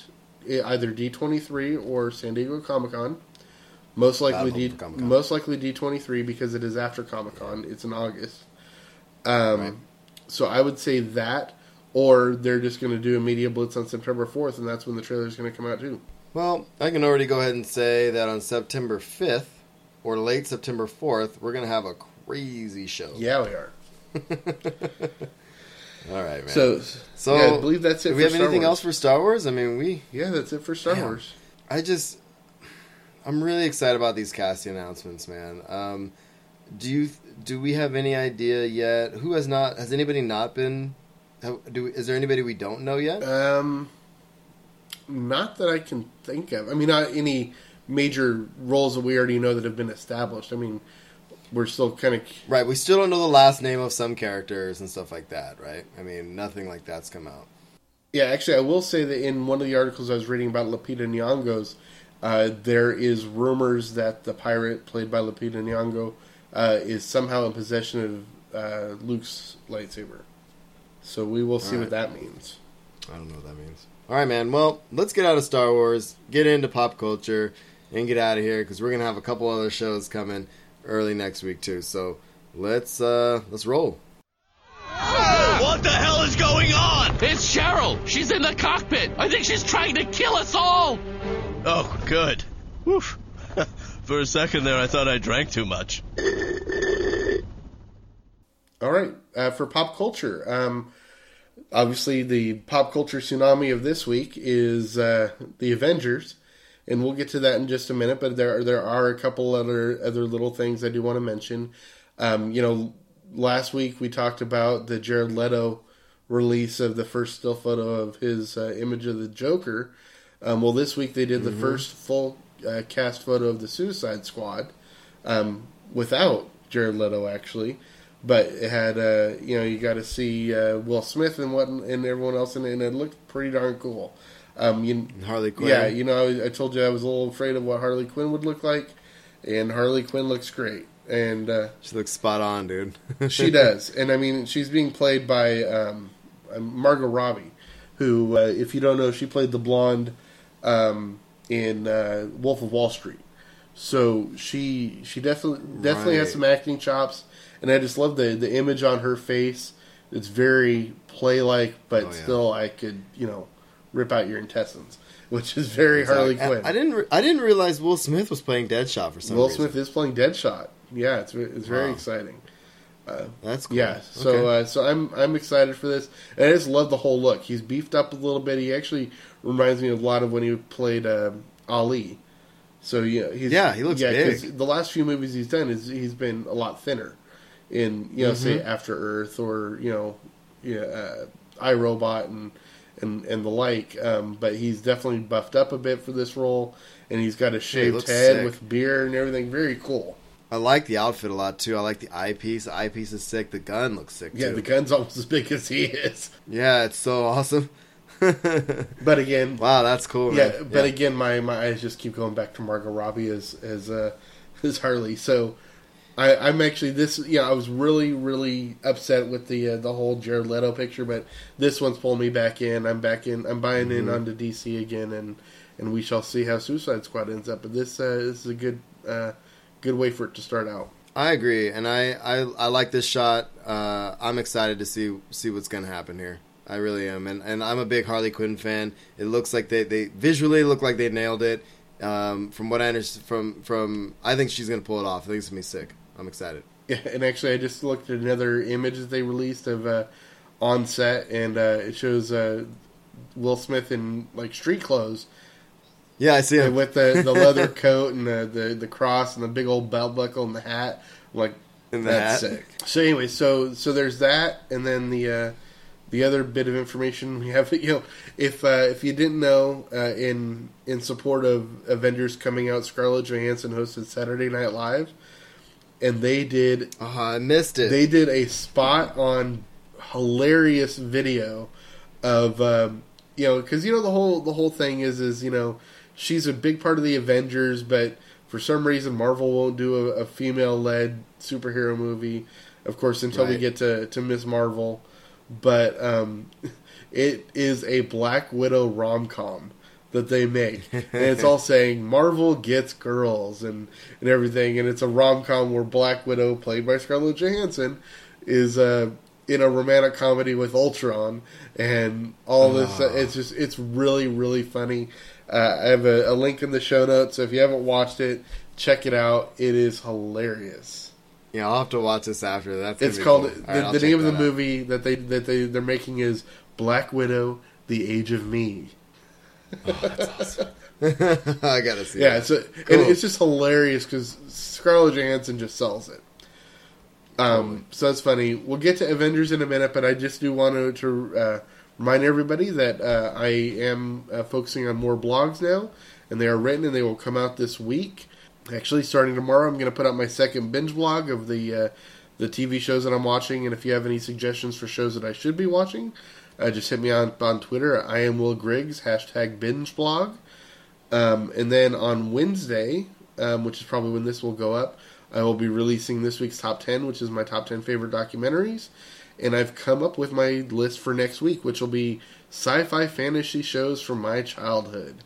eh, either D twenty three or San Diego Comic Con. Most likely D, Comic-Con. most likely D twenty three because it is after Comic Con. It's in August. Um, Right. So I would say that, or they're just going to do a media blitz on September fourth, and that's when the trailer is going to come out too. well, I can already go ahead and say that on September fifth or late September fourth, we're going to have a crazy show. Yeah, we are. [laughs] All right, man. So, So, yeah, I believe that's it. do we have Star anything Wars. else for Star Wars? I mean, we. Yeah, that's it for Star Damn. Wars. I just, I'm really excited about these casting announcements, man. Um, do you do we have any idea yet? Who has not? Has anybody not been? have- Do is there anybody we don't know yet? Um, not that I can think of. I mean, not any major roles that we already know that have been established. I mean, we're still kind of Right, we still don't know the last name of some characters and stuff like that, right? I mean, nothing like that's come out. yeah. Actually, I will say that in one of the articles I was reading about Lupita Nyong'o's, uh, there is rumors that the pirate played by Lupita Nyong'o uh, is somehow in possession of uh, Luke's lightsaber. So we will see what that means. I don't know what that means. All right, man. Well, let's get out of Star Wars, get into pop culture, and get out of here because we're gonna have a couple other shows coming early next week too. So let's uh let's roll. What the hell is going on? It's Cheryl. She's in the cockpit. I think she's trying to kill us all. Oh, good. Woof. [laughs] For a second there, I thought I drank too much. All right, uh, for pop culture, um, obviously the pop culture tsunami of this week is uh, the Avengers, and we'll get to that in just a minute. But there are, there are a couple other other little things I do want to mention. Um, you know, last week we talked about the Jared Leto release of the first still photo of his uh, image of the Joker. Um, well, this week they did the first full uh, cast photo of the Suicide Squad um, without Jared Leto, actually. But it had, uh, you know, you got to see uh, Will Smith and what and everyone else in it, and it looked pretty darn cool. Um, you, Harley Quinn. yeah, you know, I, I told you I was a little afraid of what Harley Quinn would look like, and Harley Quinn looks great, and uh, She looks spot on, dude. [laughs] she does. And I mean, she's being played by um, Margot Robbie, who, uh, if you don't know, she played the blonde um, in uh, Wolf of Wall Street. So she she definitely definitely has some acting chops, and I just love the the image on her face. It's very play like, but Oh, yeah. still I could you know rip out your intestines, [laughs] which is very Harley I, Quinn. I didn't. Re- I didn't realize Will Smith was playing Deadshot for some Will reason. Smith is playing Deadshot. Yeah, it's it's very Wow. exciting. That's cool. Yeah, so Okay. uh, so I'm I'm excited for this, and I just love the whole look. He's beefed up a little bit. He actually reminds me a lot of when he played um Ali. So yeah, he's Yeah, he looks 'cause big. The last few movies he's done is he's been a lot thinner. In you know, say Mm-hmm. After Earth or you know, yeah, uh, iRobot and and and the like. Um, but he's definitely buffed up a bit for this role, and he's got a shaved looks head sick. with beard and everything. Very cool. I like the outfit a lot too. I like the eyepiece. The eyepiece is sick. The gun looks sick Yeah, too. the gun's [laughs] almost as big as he is. yeah, it's so awesome. [laughs] But again, wow, that's cool. Yeah, man. but again, my, my eyes just keep going back to Margot Robbie as as uh, [laughs] as Harley. So I, I'm actually this. Yeah, I was really really upset with the uh, the whole Jared Leto picture, but this one's pulling me back in. I'm back in. I'm buying Mm-hmm. in onto DC again, and and we shall see how Suicide Squad ends up. But this uh, this is a good uh, good way for it to start out. I agree, and I, I, I like this shot. Uh, I'm excited to see see what's gonna happen here. I really am, and, and I'm a big Harley Quinn fan. It looks like they, they visually look like they nailed it. Um, from what I understand, from from I think she's gonna pull it off. I think it's gonna be sick. I'm excited. Yeah, [laughs] and actually, I just looked at another image that they released of uh, on set, and uh, it shows uh, Will Smith in like street clothes. Yeah, I see him. with the, the leather [laughs] coat and the, the, the cross and the big old belt buckle and the hat. I'm like, In the that's hat. sick. So anyway, so so there's that, and then the uh, the other bit of information we have. [laughs] You know, if uh, if you didn't know, uh, in in support of Avengers coming out, Scarlett Johansson hosted Saturday Night Live, and they did Oh, I missed it. they did a spot on hilarious video of um, you know because you know the whole the whole thing is is you know she's a big part of the Avengers, but for some reason Marvel won't do a, a female led superhero movie. Of course, until we get to to Miss Marvel, but um, [laughs] it is a Black Widow rom com that they make, [laughs] and it's all saying Marvel gets girls and and everything, and it's a rom com where Black Widow, played by Scarlett Johansson, is uh, in a romantic comedy with Ultron, and all this. Uh, it's just it's really really funny. Uh, I have a, a link in the show notes, so if you haven't watched it, check it out. It is hilarious. yeah, I'll have to watch this after. That's It's called cool. the, right, the name of the out. movie that they that they they're making is Black Widow: The Age of Me. [laughs] I gotta see. Yeah, that. it's Cool. and it's just hilarious because Scarlett Johansson just sells it. Um, so that's funny. We'll get to Avengers in a minute, but I just do want to, to uh, remind everybody that uh, I am uh, focusing on more blogs now, and they are written and they will come out this week. Actually, starting tomorrow, I'm going to put out my second binge blog of the uh, the TV shows that I'm watching, and if you have any suggestions for shows that I should be watching, uh, just hit me on on Twitter. I am Will Griggs hashtag binge blog. Um, and then on Wednesday, um, which is probably when this will go up, I will be releasing this week's top 10, which is my top 10 favorite documentaries. And I've come up with my list for next week, which will be sci-fi fantasy shows from my childhood.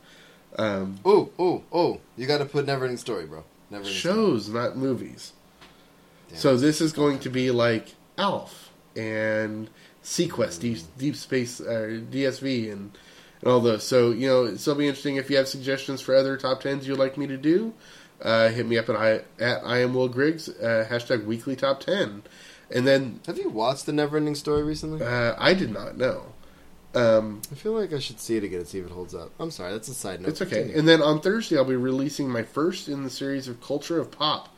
Um, Ooh, ooh, ooh! You got to put Neverending Story, bro. Story. shows, not movies. Damn. So this is going to be like Alf and seaQuest, Deep, Deep Space, uh, DSV, and, and all those. So you know, it'll be interesting. If you have suggestions for other top tens you'd like me to do, uh, hit me up at I at I am Will Griggs uh, hashtag Weekly Top Ten, and then Have you watched the Neverending Story recently? uh, I did not know. Um, I feel like I should see it again and see if it holds up. I'm sorry, that's a side note. It's okay. Continue. And then on Thursday, I'll be releasing my first in the series of Culture of Pop,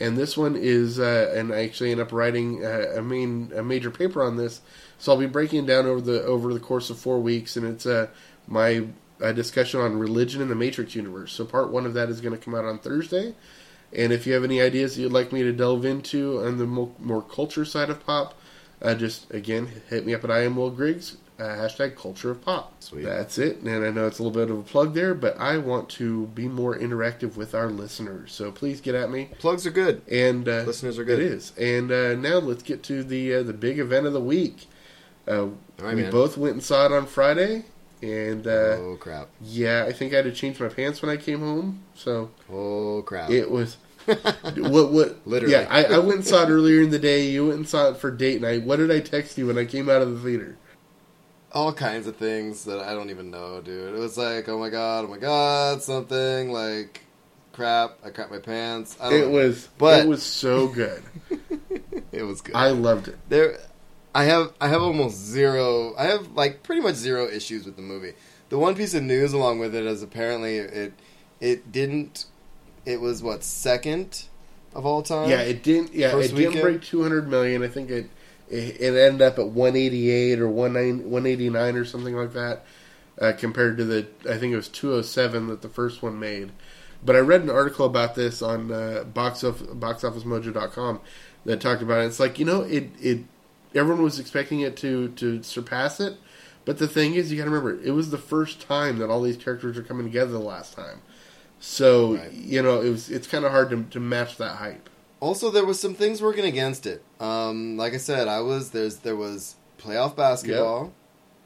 and this one is, uh, and I actually end up writing uh, a main a major paper on this. So I'll be breaking it down over the over the course of four weeks, and it's uh, my discussion on religion in the Matrix universe. So part one of that is going to come out on Thursday. And if you have any ideas that you'd like me to delve into on the more, more culture side of pop, uh, just again hit me up at I am Will Griggs. Uh, hashtag culture of pop. Sweet. That's it. And I know it's a little bit of a plug there, but I want to be more interactive with our listeners. So please get at me. Plugs are good. And uh, Listeners are good. It is. And uh, now let's get to the uh, the big event of the week. Uh, right, we man. both went and saw it on Friday, and uh, oh crap! yeah, I think I had to change my pants when I came home. So Oh crap! it was [laughs] what what [laughs] Literally. Yeah, I, I went and saw it earlier in the day. You went and saw it for date night. What did I text you when I came out of the theater? All kinds of things that I don't even know, dude. It was like, oh my god, oh my god, something like crap. I crap my pants. I don't It know. was, But- it was so good. [laughs] it was good. I loved it. there, I have I have almost zero. I have like pretty much zero issues with the movie. The one piece of news along with it is apparently it it didn't. It was what second of all time. Yeah, it didn't. Yeah, First it didn't break 200 million. I think it it, it ended up at 188 or 19 189 or something like that. Uh, compared to the, I think it was 207 that the first one made. But I read an article about this on uh, box of boxofficemojo.com that talked about it. It's like you know, it it everyone was expecting it to to surpass it, but the thing is, you got to remember, it was the first time that all these characters are coming together the last time. So Right. you know, it was it's kind of hard to to match that hype. Also, there was some things working against it. Um, like I said, I was there's there was playoff basketball,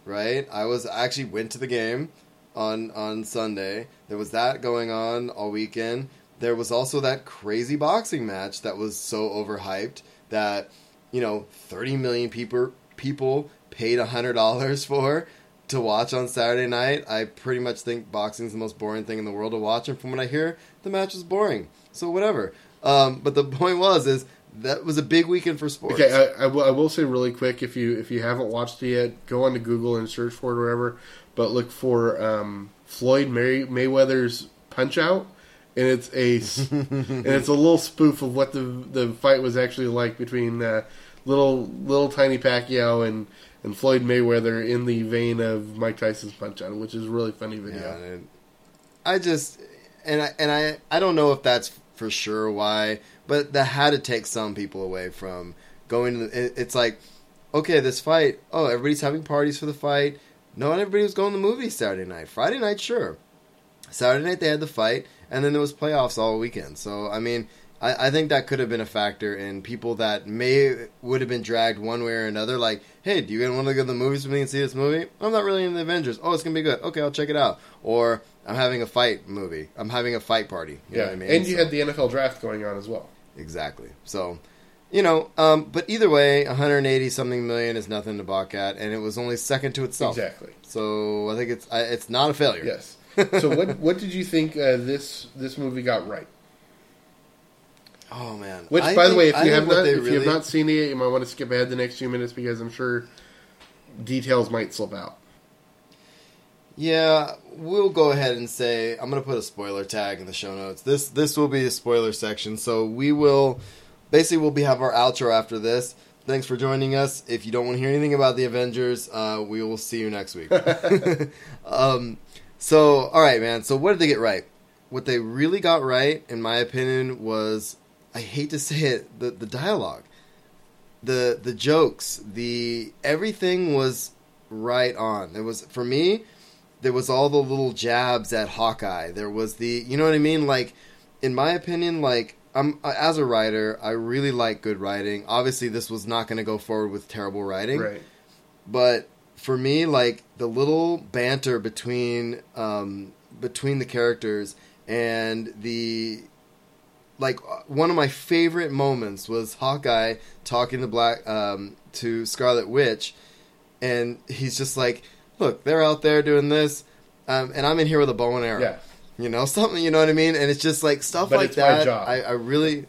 right? I was I actually went to the game on on Sunday. There was that going on all weekend. There was also that crazy boxing match that was so overhyped that you know 30 million people people paid hundred dollars [laughs] for to watch on Saturday night. I pretty much think boxing is the most boring thing in the world to watch, and from what I hear, the match was boring. So whatever. Um, but the [laughs] point was is that was a big weekend for sports. Okay, I, I, will, say really quick if you if you haven't watched it yet, go onto Google and search for it or whatever. But look for um, Floyd May, Mayweather's Punch Out, and it's a [laughs] and it's a little spoof of what the the fight was actually like between uh, little little tiny Pacquiao and and Floyd Mayweather in the vein of Mike Tyson's Punch Out, which is a really funny video. Yeah, I just and I and I I don't know if that's for sure why, but that had to take some people away from going. To the, it's like, okay, this fight. Oh, everybody's having parties for the fight. No, Not everybody was going to the movies Saturday night. Friday night, sure. Saturday night they had the fight, and then there was playoffs all weekend. So I mean, I, I think that could have been a factor in people that may would have been dragged one way or another. Like, hey, do you want to go to the movies with me and see this movie? I'm not really into the Avengers. Oh, it's gonna be good. Okay, I'll check it out. Or I'm having a fight movie. I'm having a fight party. You know Yeah, what I mean? and you So- had the NFL draft going on as well. Exactly. So, you know, um, but either way, 180 something million is nothing to balk at, and it was only second to itself. Exactly. So I think it's I, it's not a failure. Yes. [laughs] so what what did you think uh, this this movie got right? Oh man. Which, I by the way, if I you think have not if you have not seen it, you might want to skip ahead the next few minutes because I'm sure details might slip out. Yeah, we'll go ahead and say I'm going to put a spoiler tag in the show notes. This this will be a spoiler section, so we will basically we'll be have our outro after this. Thanks for joining us. If you don't want to hear anything about the Avengers, uh, we will see you next week. [laughs] [laughs] um, so, all right, man. So, what did they get right? What they really got right, in my opinion, was I hate to say it, the the dialogue, the the jokes, the everything was right on. It was for me there was all the little jabs at Hawkeye. There was the, you know what I mean? Like, in my opinion, like I'm as a writer, I really like good writing. Obviously, this was not going to go forward with terrible writing, Right. but for me, like the little banter between um, between the characters and the like one of my favorite moments was Hawkeye talking to Black um, to Scarlet Witch, and he's just like, "Look, they're out there doing this, um, and I'm in here with a bow and arrow." Yeah. You know, [laughs] something. You know what I mean? And it's just like stuff But like it's my that. job. I, I really,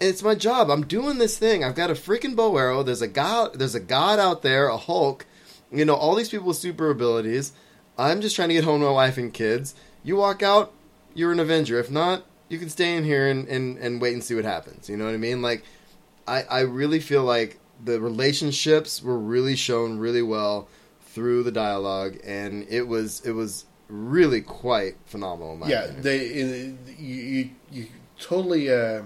it's my job. I'm doing this thing. I've got a freaking bow arrow. There's a god. There's a god out there, a Hulk. You know, all these people with super abilities. I'm just trying to get home to my wife and kids. You walk out, you're an Avenger. If not, you can stay in here and, and, and wait and see what happens. You know what I mean? Like, I, I really feel like the relationships were really shown really well through the dialogue, and it was it was really quite phenomenal. In yeah, opinion. they you you, you totally uh,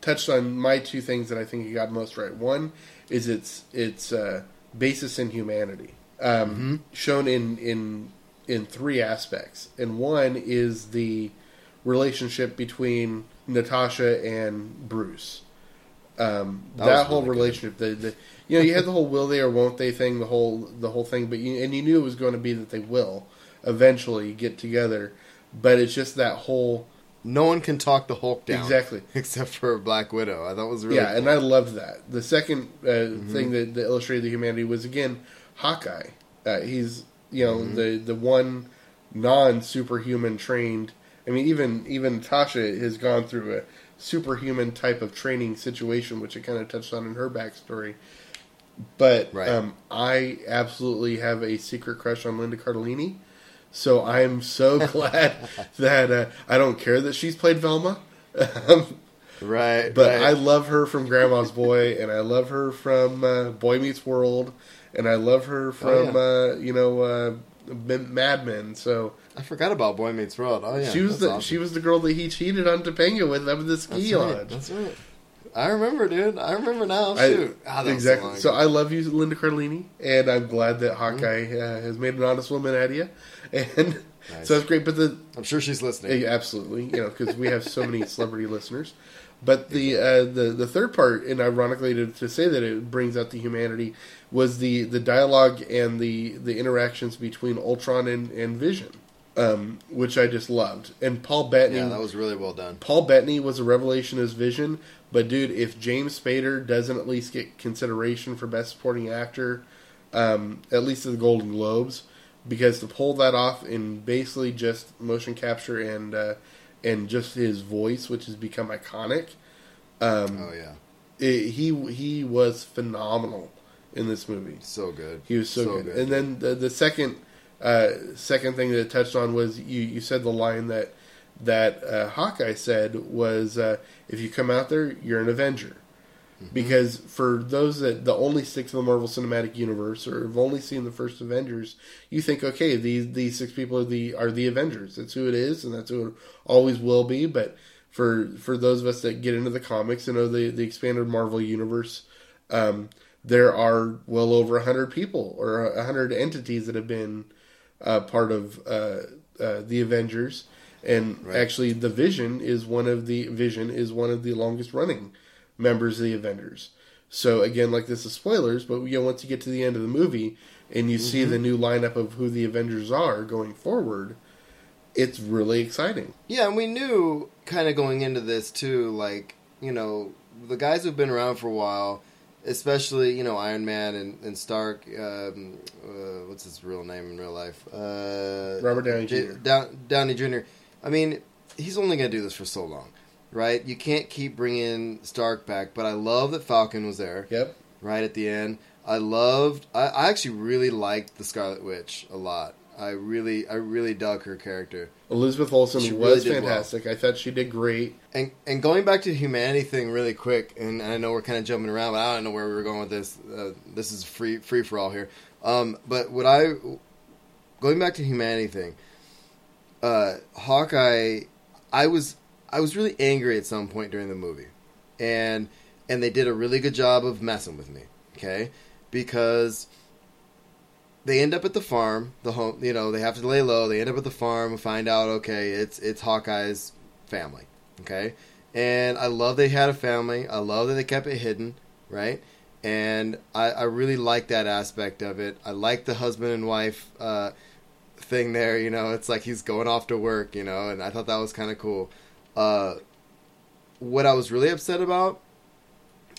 touched on my two things that I think you got most right. One is its its uh, basis in humanity, um, shown in in in three aspects, and one is the relationship between Natasha and Bruce. Um, That that, whole really relationship, the, the you know, you had the whole will they or won't they thing, the whole the whole thing, but you, and you knew it was going to be that they will eventually get together, but it's just that whole no one can talk the Hulk down Exactly. [laughs] except for Black Widow. I thought it was really yeah, and. I loved that. The second uh, Mm-hmm. thing that, that illustrated the humanity was again Hawkeye. Uh, he's you know Mm-hmm. the the one non superhuman trained. I mean, even even Tasha has gone through a superhuman type of training situation, which I kind of touched on in her backstory. But Right. um, I absolutely have a secret crush on Linda Cardellini. So I'm so [laughs] glad [laughs] that uh, I don't care that she's played Velma. Um, [laughs] right, but right. I love her from Grandma's Boy, and I love her from uh, Boy Meets World, and I love her from Oh, uh, you know uh, Mad Men. So I forgot about Boy Meets World. Oh yeah, she was the awesome. she was the girl that he cheated on Topanga with up at the That's ski right. lodge. That's right. I remember, dude. I remember now. I- Shoot, Ah, that was exactly. long So. I love you, Linda Cardellini, and I'm glad that Hawkeye Mm-hmm. uh, has made an honest woman out of you, [laughs] and Nice. so that's great. But the I'm sure she's listening. Absolutely, you know, because we have so many [laughs] celebrity listeners. But the uh, the the third part, and ironically to, to say that it brings out the humanity, was the the dialogue and the the interactions between Ultron and, and Vision, um, which I just loved. And Paul Bettany, Yeah, that was really well done. Paul Bettany was a revelation as Vision. But dude, if James Spader doesn't at least get consideration for Best Supporting Actor, um, at least at the Golden Globes, because to pull that off in basically just motion capture and uh, and just his voice, which has become iconic, um, Oh yeah, it, he he was phenomenal in this movie. so good. He was so, good. And then the, the second uh, second thing that it touched on was you, you said the line that that uh, Hawkeye said was uh, if you come out there, you're an Avenger. Because for those that the only stick to the Marvel Cinematic Universe or have only seen the first Avengers, you think, okay, these these six people are the are the Avengers. That's who it is, and that's who it always will be. But for for those of us that get into the comics and know the the expanded Marvel universe, um, there are well over a hundred people or a hundred entities that have been uh, part of uh, uh, the Avengers, and Right. actually, the Vision is one of the Vision is one of the longest running members of the Avengers. So again, like this is spoilers, but you know, once you get to the end of the movie and you see the new lineup of who the Avengers are going forward, it's really exciting. Yeah, and we knew kind of going into this too, like you know, the guys who've been around for a while, especially you know Iron Man and, and Stark. Um, uh, what's his real name in real life? Uh, Robert Downey J- Jr.. Down, Downey Jr. I mean, he's only going to do this for so long, right? You can't keep bringing Stark back. But I love that Falcon was there Yep. right at the end. I loved. I, I actually really liked the Scarlet Witch a lot. I really, I really dug her character. Elizabeth Olsen She was really did well. fantastic. I thought she did great. And and going back to the humanity thing really quick, and I know we're kind of jumping around, but I don't know where we were going with this. Uh, this is free free for all here. Um, but what I going back to humanity thing, uh, Hawkeye, I was I was really angry at some point during the movie, and and they did a really good job of messing with me. Okay, because they end up at the farm, the home. You know, they have to lay low. They end up at the farm and find out. Okay, it's it's Hawkeye's family. Okay, and I love they had a family. I love that they kept it hidden. Right, and I, I really like that aspect of it. I like the husband and wife uh, thing there. You know, it's like he's going off to work. You know, and I thought that was kind of cool. Uh, what I was really upset about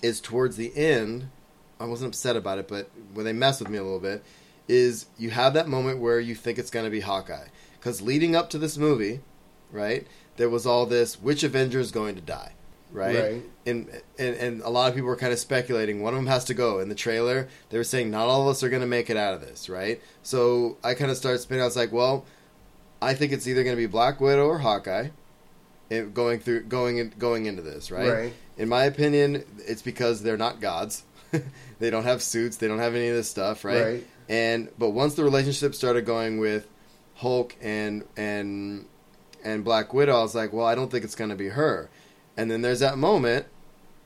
is towards the end. I wasn't upset about it, but when they mess with me a little bit, is you have that moment where you think it's going to be Hawkeye. Because leading up to this movie, right, there was all this which Avenger is going to die, right? Right. And, and and a lot of people were kind of speculating one of them has to go. In the trailer, they were saying not all of us are going to make it out of this, right? So I kind of started spinning. I was like, well, I think it's either going to be Black Widow or Hawkeye, going through going in, going into this, right? Right. In my opinion, it's because they're not gods. [laughs] they don't have suits. They don't have any of this stuff, right? Right. And but once the relationship started going with Hulk and and and Black Widow, I was like, well, I don't think it's going to be her. And then there's that moment,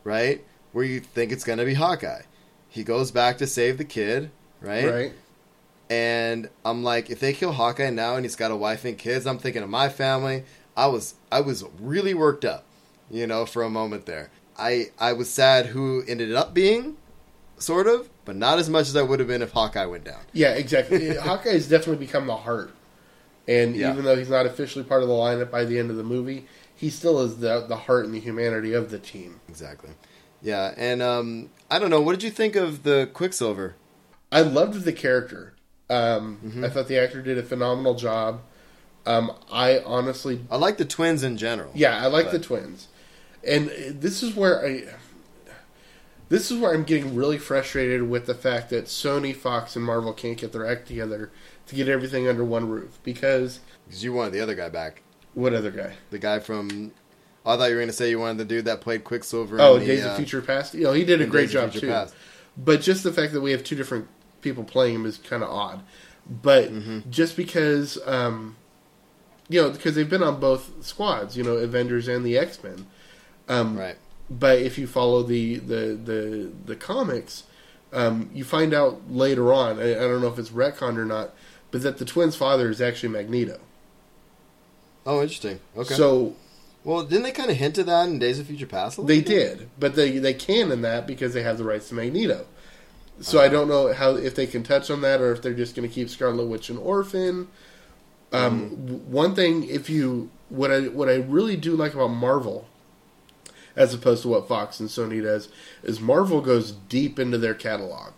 right, where you think it's going to be Hawkeye. He goes back to save the kid, right? Right. And I'm like, if they kill Hawkeye now and he's got a wife and kids, I'm thinking of my family. I was I was really worked up, you know, for a moment there. I I was sad who ended up being, sort of, but not as much as I would have been if Hawkeye went down. Yeah, exactly. [laughs] Hawkeye has definitely become the heart, and Yeah. even though he's not officially part of the lineup by the end of the movie, he still is the the heart and the humanity of the team. Exactly. Yeah, and um, I don't know. What did you think of the Quicksilver? I loved the character. Um, Mm-hmm. I thought the actor did a phenomenal job. Um, I honestly, I like the twins in general. yeah, I like But- the twins, and this is where I. This is where I'm getting really frustrated with the fact that Sony, Fox, and Marvel can't get their act together to get everything under one roof. Because because you wanted the other guy back, what other guy? the guy from. I thought you were going to say you wanted the dude that played Quicksilver. Oh, in the, Days uh, of Future Past. You know, he did a great Days job too. Past. But just the fact that we have two different people playing him is kind of odd. But Mm-hmm. just because, um, you know, because they've been on both squads, you know, Avengers and the X Men. Um, Right. But if you follow the the the, the comics, um, you find out later on. I, I don't know if it's retconned or not, but that the twins' father is actually Magneto. Oh, interesting. Okay. So well, didn't they kind of hint at that in Days of Future Past? They did, but they they can in that because they have the rights to Magneto. So I don't know how if they can touch on that or if they're just going to keep Scarlet Witch an orphan. Um, w One thing, if you what I what I really do like about Marvel, as opposed to what Fox and Sony does, is Marvel goes deep into their catalog,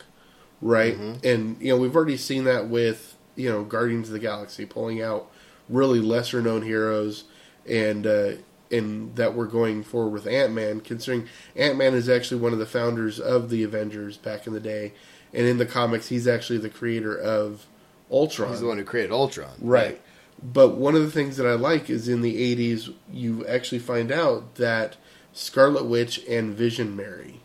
right? And you know we've already seen that with you know Guardians of the Galaxy pulling out really lesser known heroes and uh, and that we're going forward with Ant Man, considering Ant Man is actually one of the founders of the Avengers back in the day, and in the comics he's actually the creator of Ultron. He's the one who created Ultron. Right. But one of the things that I like is in the 80s, you actually find out that Scarlet Witch and Vision marry.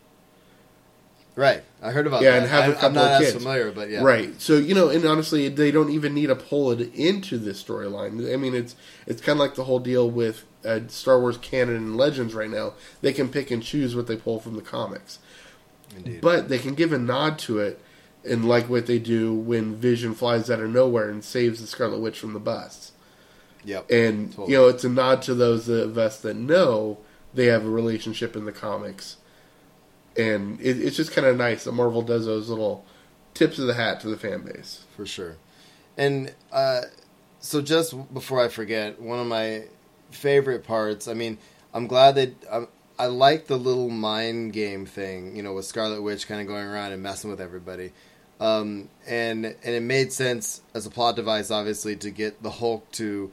Right. I heard about Yeah, that. and have a I, couple I'm not of as familiar, but yeah. Right. So, you know, and honestly, they don't even need to pull it into this storyline. I mean, it's it's kind of like the whole deal with uh, Star Wars canon and legends right now. They can pick and choose what they pull from the comics. Indeed. But they can give a nod to it, and like what they do when Vision flies out of nowhere and saves the Scarlet Witch from the bus. Yep. and Totally. you know it's a nod to those of us that know they have a relationship in the comics and it, it's just kind of nice that marvel does those little tips of the hat to the fan base for sure. And uh, so, just before I forget, one of my favorite parts. I mean, I'm glad that um, I like the little mind game thing. You know, with Scarlet Witch kind of going around and messing with everybody. Um, and and it made sense as a plot device, obviously, to get the Hulk to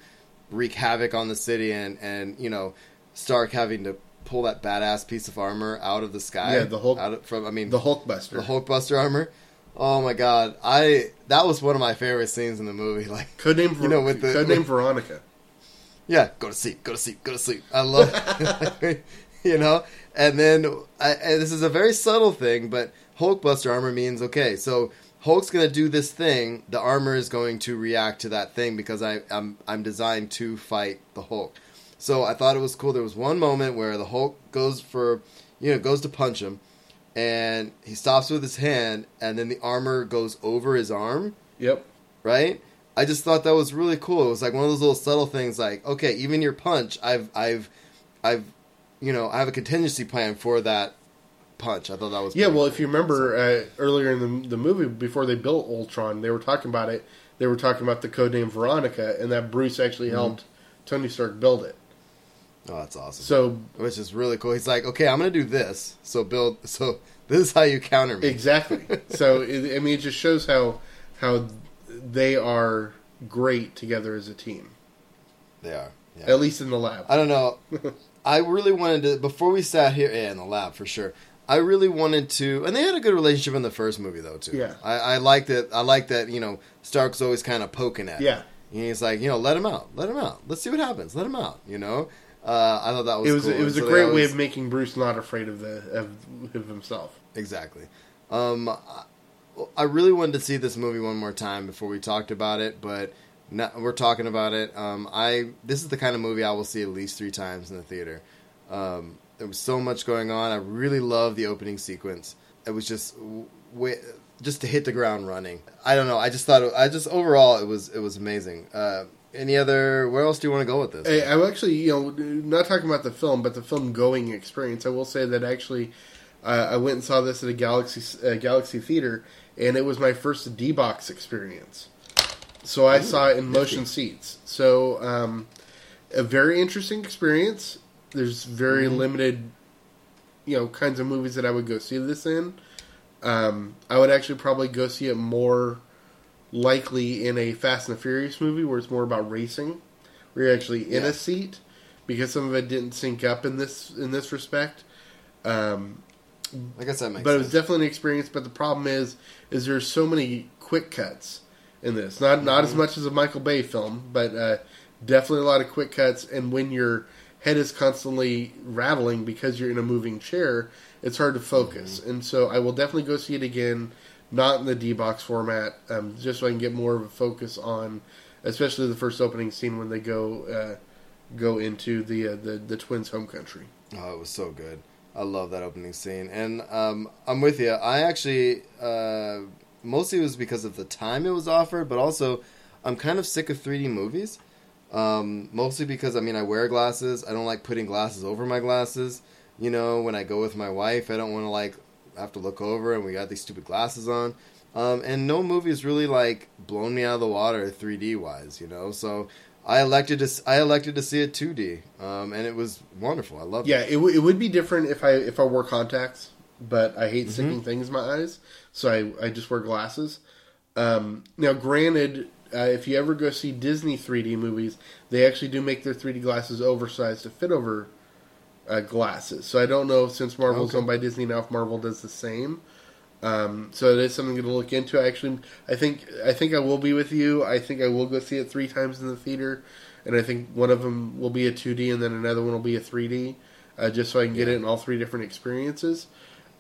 wreak havoc on the city, and and you know, Stark having to pull that badass piece of armor out of the sky. Yeah, the Hulk- out of, from. I mean, the hulkbuster the Hulkbuster armor. Oh my god, I that was one of my favorite scenes in the movie. [laughs] Like, codename you know, with the- codename veronica yeah, go to sleep, go to sleep, go to sleep. I love, it. [laughs] you know. And then I, and this is a very subtle thing, but Hulkbuster armor means okay. So Hulk's gonna do this thing. The armor is going to react to that thing because I, I'm I'm designed to fight the Hulk. So I thought it was cool. There was one moment where the Hulk goes for, you know, goes to punch him, and he stops with his hand, and then the armor goes over his arm yep right? I just thought that was really cool. It was like one of those little subtle things, like okay, even your punch, I've, I've, I've, you know, I have a contingency plan for that punch. I thought that was Yeah, well, cool. if you remember uh, earlier in the the movie, before they built Ultron, they were talking about it. They were talking about the codename Veronica, and that Bruce actually Mm-hmm. helped Tony Stark build it. oh, that's awesome. So which is really cool. He's like, okay, I'm gonna do this. So build. So [laughs] this is how you counter me. exactly. [laughs] so it, I mean, it just shows how how they are great together as a team. They are. Yeah. At least in the lab. I don't know. [laughs] I really wanted to before we sat here. Yeah, in the lab for sure. I really wanted to, and they had a good relationship in the first movie though too. Yeah. I, I liked it. I like that. You know, Stark's always kind of poking at. Yeah. He's like, you know, let him out, let him out. Let's see what happens. Let him out. You know. Uh, I thought that was it was cool. it was a So they great way of making Bruce not afraid of the of, of himself. Exactly. Um, I- I really wanted to see this movie one more time before we talked about it, but no, we're talking about it. Um, I this is the kind of movie I will see at least three times in the theater. Um, there was so much going on. I really love the opening sequence. It was just way, just to hit the ground running. I don't know. I just thought it, I just overall it was it was amazing. Uh, any other? Where else do you want to go with this? I, I'm actually, you know, not talking about the film, but the film going experience. I will say that actually, uh, I went and saw this at a Galaxy uh, Galaxy Theater, and it was my first D box experience. So I saw it in motion seats. So um, a very interesting experience. There's very limited, you know, kinds of movies that I would go see this in. Um, I would actually probably go see it more likely in a Fast and the Furious movie where it's more about racing, where you're actually in Yeah. a seat, because some of it didn't sync up in this in this respect. Um, I guess that makes sense. but it was definitely an experience. But the problem is, is there's so many quick cuts in this. Not not Mm-hmm. as much as a Michael Bay film, but uh, definitely a lot of quick cuts. And when your head is constantly rattling because you're in a moving chair, it's hard to focus. Mm-hmm. And so I will definitely go see it again, not in the D box format, um, just so I can get more of a focus on, especially the first opening scene when they go uh, go into the, uh, the the twins' home country. Oh, it was so good. I love that opening scene, and um, I'm with you. I actually uh, mostly it was because of the time it was offered, but also I'm kind of sick of 3D movies. Um, mostly because I mean I wear glasses. I don't like putting glasses over my glasses. You know, when I go with my wife, I don't want to like have to look over and we got these stupid glasses on. Um, and no movie has really like blown me out of the water 3D wise. You know, so I elected to I elected to see it 2D, um, and it was wonderful. I loved it. Yeah, it, w- it would be different if I if I wore contacts, but I hate sticking things in my eyes, so I, I just wear glasses. Um, now, granted, uh, if you ever go see Disney 3D movies, they actually do make their 3D glasses oversized to fit over uh, glasses. So I don't know since Marvel's Okay. owned by Disney now if Marvel does the same. Um, so it is something to look into. I actually, I think, I think I will be with you. I think I will go see it three times in the theater, and I think one of them will be a 2D, and then another one will be a 3D, uh, just so I can get it in all three different experiences.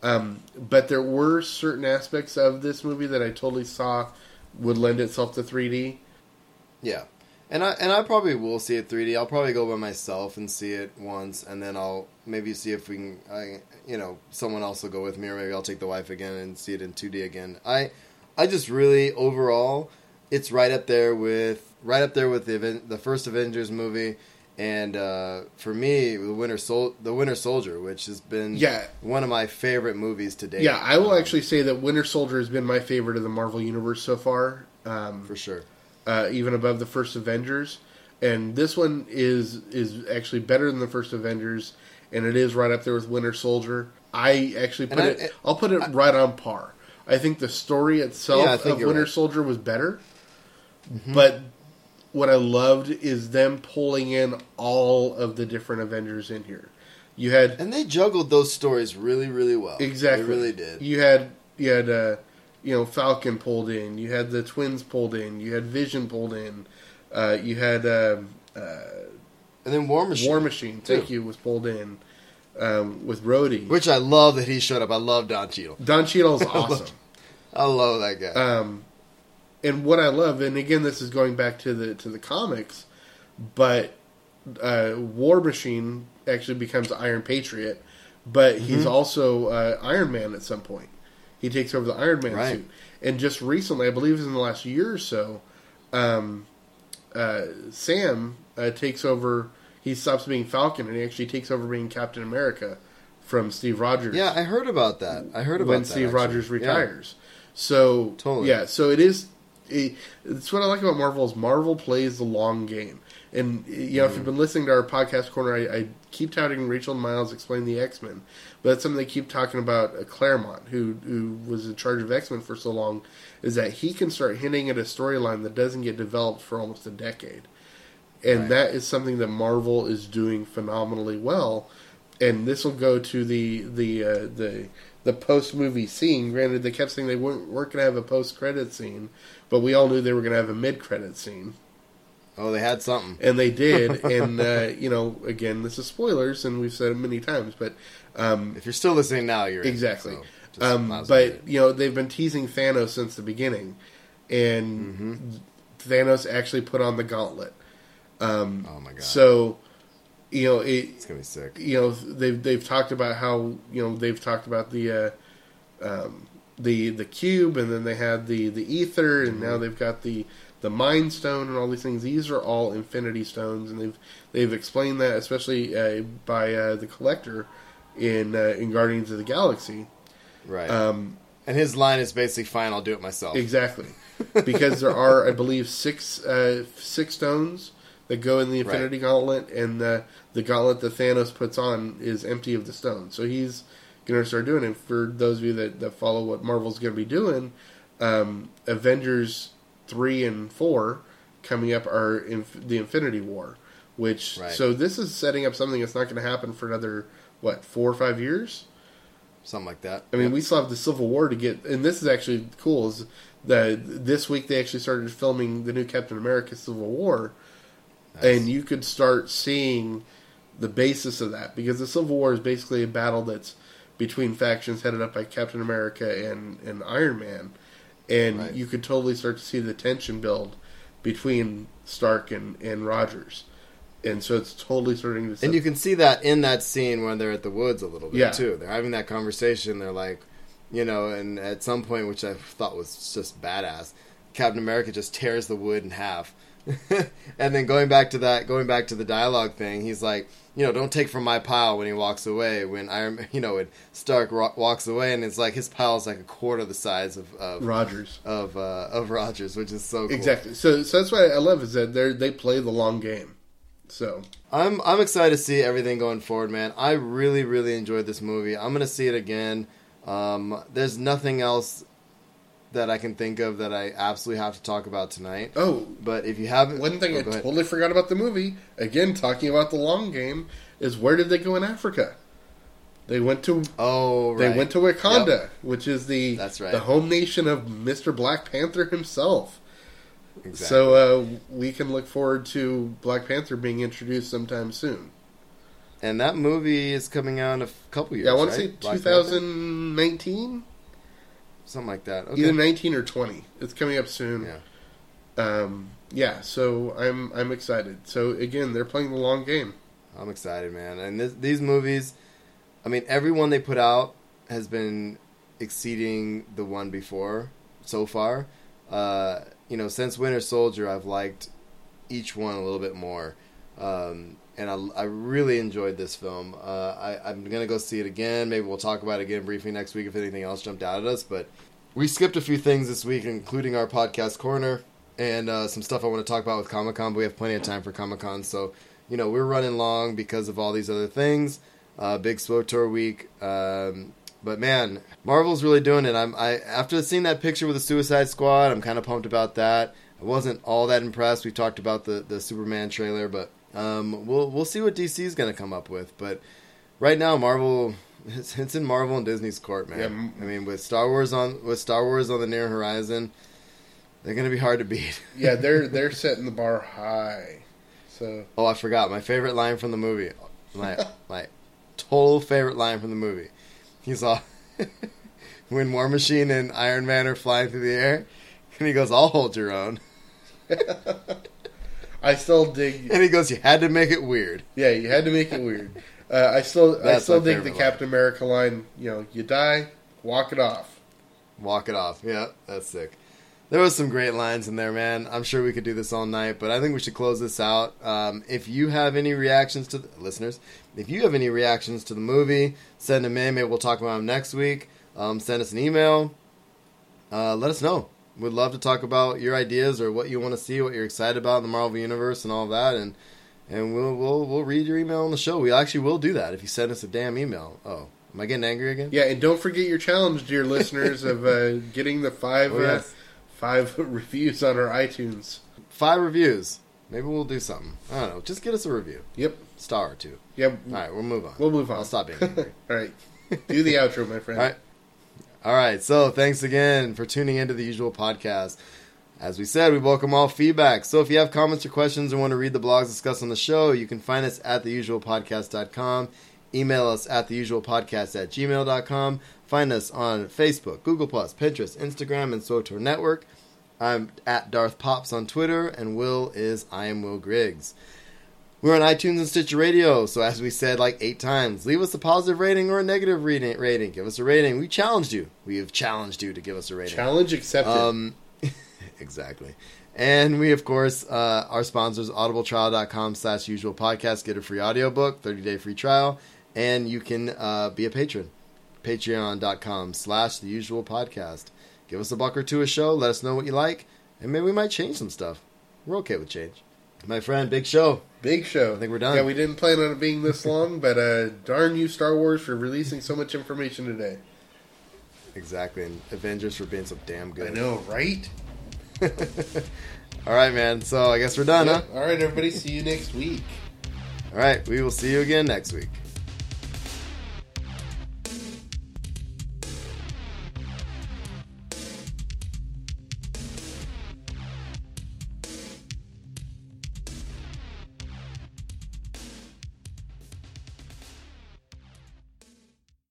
Um, but there were certain aspects of this movie that I totally saw would lend itself to 3D. Yeah, and I and I probably will see it 3D. I'll probably go by myself and see it once, and then I'll maybe see if we can, I, you know, someone else will go with me, or maybe I'll take the wife again and see it in 2D again. I, I just really overall, it's right up there with right up there with the event, the first Avengers movie, and uh, for me, the Winter Sol- the Winter Soldier, which has been Yeah. one of my favorite movies to date. Yeah, I will Um, actually say that Winter Soldier has been my favorite of the Marvel Universe so far. Um, for sure. uh, even above the first Avengers. And this one is is actually better than the first Avengers, and it is right up there with Winter Soldier. I actually put I- it. I'll put it right on par. I think the story itself Yeah, think of Winter right. Mm-hmm. Soldier was better, but what I loved is them pulling in all of the different Avengers in here. You had And they juggled those stories really, really well. Exactly. they really did. You had you had uh, you know Falcon pulled in. You had the twins pulled in. You had Vision pulled in. Uh, you had um, uh, And then War Machine, War Machine. Thank you was pulled in um, with Rhodey. which I love that he showed up. I love Don Cheadle. Don Cheadle's [laughs] awesome. I love that guy. Um, and what I love, and again, this is going back to the to the comics, but uh, War Machine actually becomes Iron Patriot, but Mm-hmm. he's also uh, Iron Man at some point. He takes over the Iron Man Right. suit, and just recently, I believe it was in the last year or so, um, uh, Sam uh, takes over. He stops being Falcon, and he actually takes over being Captain America from Steve Rogers. Yeah, I heard about that. I heard about when that, Steve actually. Rogers Yeah. retires. So Totally. yeah, so it is. It, it's what I like about Marvel is Marvel plays the long game. And you know, if Mm-hmm. you've been listening to our podcast corner, I, I keep touting Rachel Miles explain the X Men, but that's something they keep talking about. Uh, Claremont, who who was in charge of X Men for so long, is that he can start hinting at a storyline that doesn't get developed for almost a decade, and Right. that is something that Marvel is doing phenomenally well. And this will go to the the uh, the the post movie scene. Granted, they kept saying they weren't, weren't going to have a post credit scene, but we all knew they were going to have a mid credit scene Oh, they had something. and they did. [laughs] and uh, you know, again, this is spoilers, and we've said it many times, but um, If you're still listening now, you're in, exactly. so um, might as well but you know, they've been teasing Thanos since the beginning, and Mm-hmm. Thanos actually put on the gauntlet. Um, Oh my god, so, you know, it, it's gonna be sick. you know they've they've talked about how you know they've talked about the uh, um, the the cube and then they had the the ether and now they've got the the mind stone and all these things these are all infinity stones and they've they've explained that especially uh, by uh, the collector in uh, in Guardians of the Galaxy Right. um, and his line is basically, "Fine, I'll do it myself." exactly [laughs] because there are I believe six uh, six stones that go in the Right. Infinity Gauntlet, and the the gauntlet that Thanos puts on is empty of the stones. So he's going to start doing it. For those of you that, that follow what Marvel's going to be doing, um, Avengers three and four coming up are in the Infinity War, which Right. so this is setting up something that's not going to happen for another what four or five years. Something like that. I mean, Yep. we still have the Civil War to get, and this is actually cool. Is that this week they actually started filming the new Captain America Civil War, Nice. and you could start seeing the basis of that because the Civil War is basically a battle that's between factions headed up by Captain America and and Iron Man, and Right. you could totally start to see the tension build between Stark and and Rogers, and so it's totally starting to. set- And you can see that in that scene when they're at the woods a little bit Yeah. too. They're having that conversation. They're like, you know, and at some point, which I thought was just badass, Captain America just tears the wood in half. [laughs] and then going back to that, going back to the dialogue thing, he's like, you know, don't take from my pile when he walks away. When Iron, [laughs] you know, when Stark ro- walks away, and it's like his pile is like a quarter the size of of Rogers. of, uh, of Rogers, which is so cool. Exactly. So, so that's what I love is that they they play the long game. So I'm I'm excited to see everything going forward, man. I really really enjoyed this movie. I'm gonna see it again. Um, there's nothing else that I can think of that I absolutely have to talk about tonight. oh, But if you haven't, one thing oh, I ahead. totally forgot about the movie. Again, talking about the long game is where did they go in Africa? They went to oh right. they went to Wakanda, Yep. which is the That's right. the home nation of Mister Black Panther himself. Exactly. So uh, we can look forward to Black Panther being introduced sometime soon. and that movie is coming out in a couple years. Yeah, I want to right? say 2019, something like that. Okay. either 19 or 20. It's coming up soon. Yeah. Um, yeah, so I'm I'm excited. So again, they're playing the long game. I'm excited, man. And this, these movies, I mean, every one they put out has been exceeding the one before so far. Uh, you know, since Winter Soldier, I've liked each one a little bit more. Um, and I, I really enjoyed this film. Uh, I, I'm going to go see it again. Maybe we'll talk about it again briefly next week if anything else jumped out at us. But we skipped a few things this week, including our podcast corner and uh, some stuff I want to talk about with Comic Con. But we have plenty of time for Comic Con, so you know we're running long because of all these other things. Uh, big tour week, um, but man, Marvel's really doing it. I'm I after seeing that picture with the Suicide Squad, I'm kind of pumped about that. I wasn't all that impressed. We talked about the the Superman trailer, but um, we'll we'll see what DC is going to come up with. But right now, Marvel. It's, it's in Marvel and Disney's court, man. Yeah, I mean, with Star Wars on with Star Wars on the near horizon, they're gonna be hard to beat. [laughs] Yeah, they're they're setting the bar high. So Oh, I forgot my favorite line from the movie. My my total favorite line from the movie. He's all [laughs] when War Machine and Iron Man are flying through the air, and he goes, "I'll hold your own," [laughs] I still dig. and he goes, "You had to make it weird." Yeah, you had to make it weird. Uh, I still I still dig the favorite Captain America line. You know, you die, walk it off. Walk it off. Yeah, that's sick. there was some great lines in there, man. I'm sure we could do this all night, but I think we should close this out. Um, if you have any reactions to the listeners, if you have any reactions to the movie, send them in. Maybe we'll talk about them next week. Um, send us an email. Uh, let us know. We'd love to talk about your ideas or what you want to see, what you're excited about in the Marvel universe, and all that. And and we'll we'll we'll read your email on the show. We actually will do that if you send us a damn email. Oh, am I getting angry again? Yeah, and don't forget your challenge, dear listeners, of uh, [laughs] getting the five Oh, yes. uh, five [laughs] reviews on our iTunes. Five reviews. Maybe we'll do something. I don't know. Just get us a review, Yep. star or two. Yep. All right, we'll move on. We'll move on. I'll stop being [laughs] angry. All right. Do the outro, my friend. All right. All right. So thanks again for tuning into the usual podcast. As we said, we welcome all feedback. So if you have comments or questions or want to read the blogs discussed on the show, you can find us at theusualpodcast.com. Email us at theusualpodcast at gmail.com. Find us on Facebook, Google, Plus, Pinterest, Instagram, and SWTOR Network. I'm at Darth Pops on Twitter, and Will is I am Will Griggs. We're on iTunes and Stitcher Radio, so as we said like eight times, leave us a positive rating or a negative rating. rating. Give us a rating. We challenged you. We have challenged you to give us a rating. Challenge accepted. Um, [laughs] exactly. And we, of course, uh, our sponsors, audibletrial.com slash usual podcast. Get a free audiobook, 30-day free trial, and you can uh, be a patron. Patreon.com slash the usual podcast. Give us a buck or two a show. Let us know what you like, and maybe we might change some stuff. We're okay with change. My friend, big show. Big show. I think we're done. Yeah, we didn't plan on it being this [laughs] long, but uh, darn you, Star Wars, for releasing so much information today. Exactly. And Avengers for being so damn good. I know, right? [laughs] All right, man. So I guess we're done, huh? All right, everybody. See you next week. All right. We will see you again next week.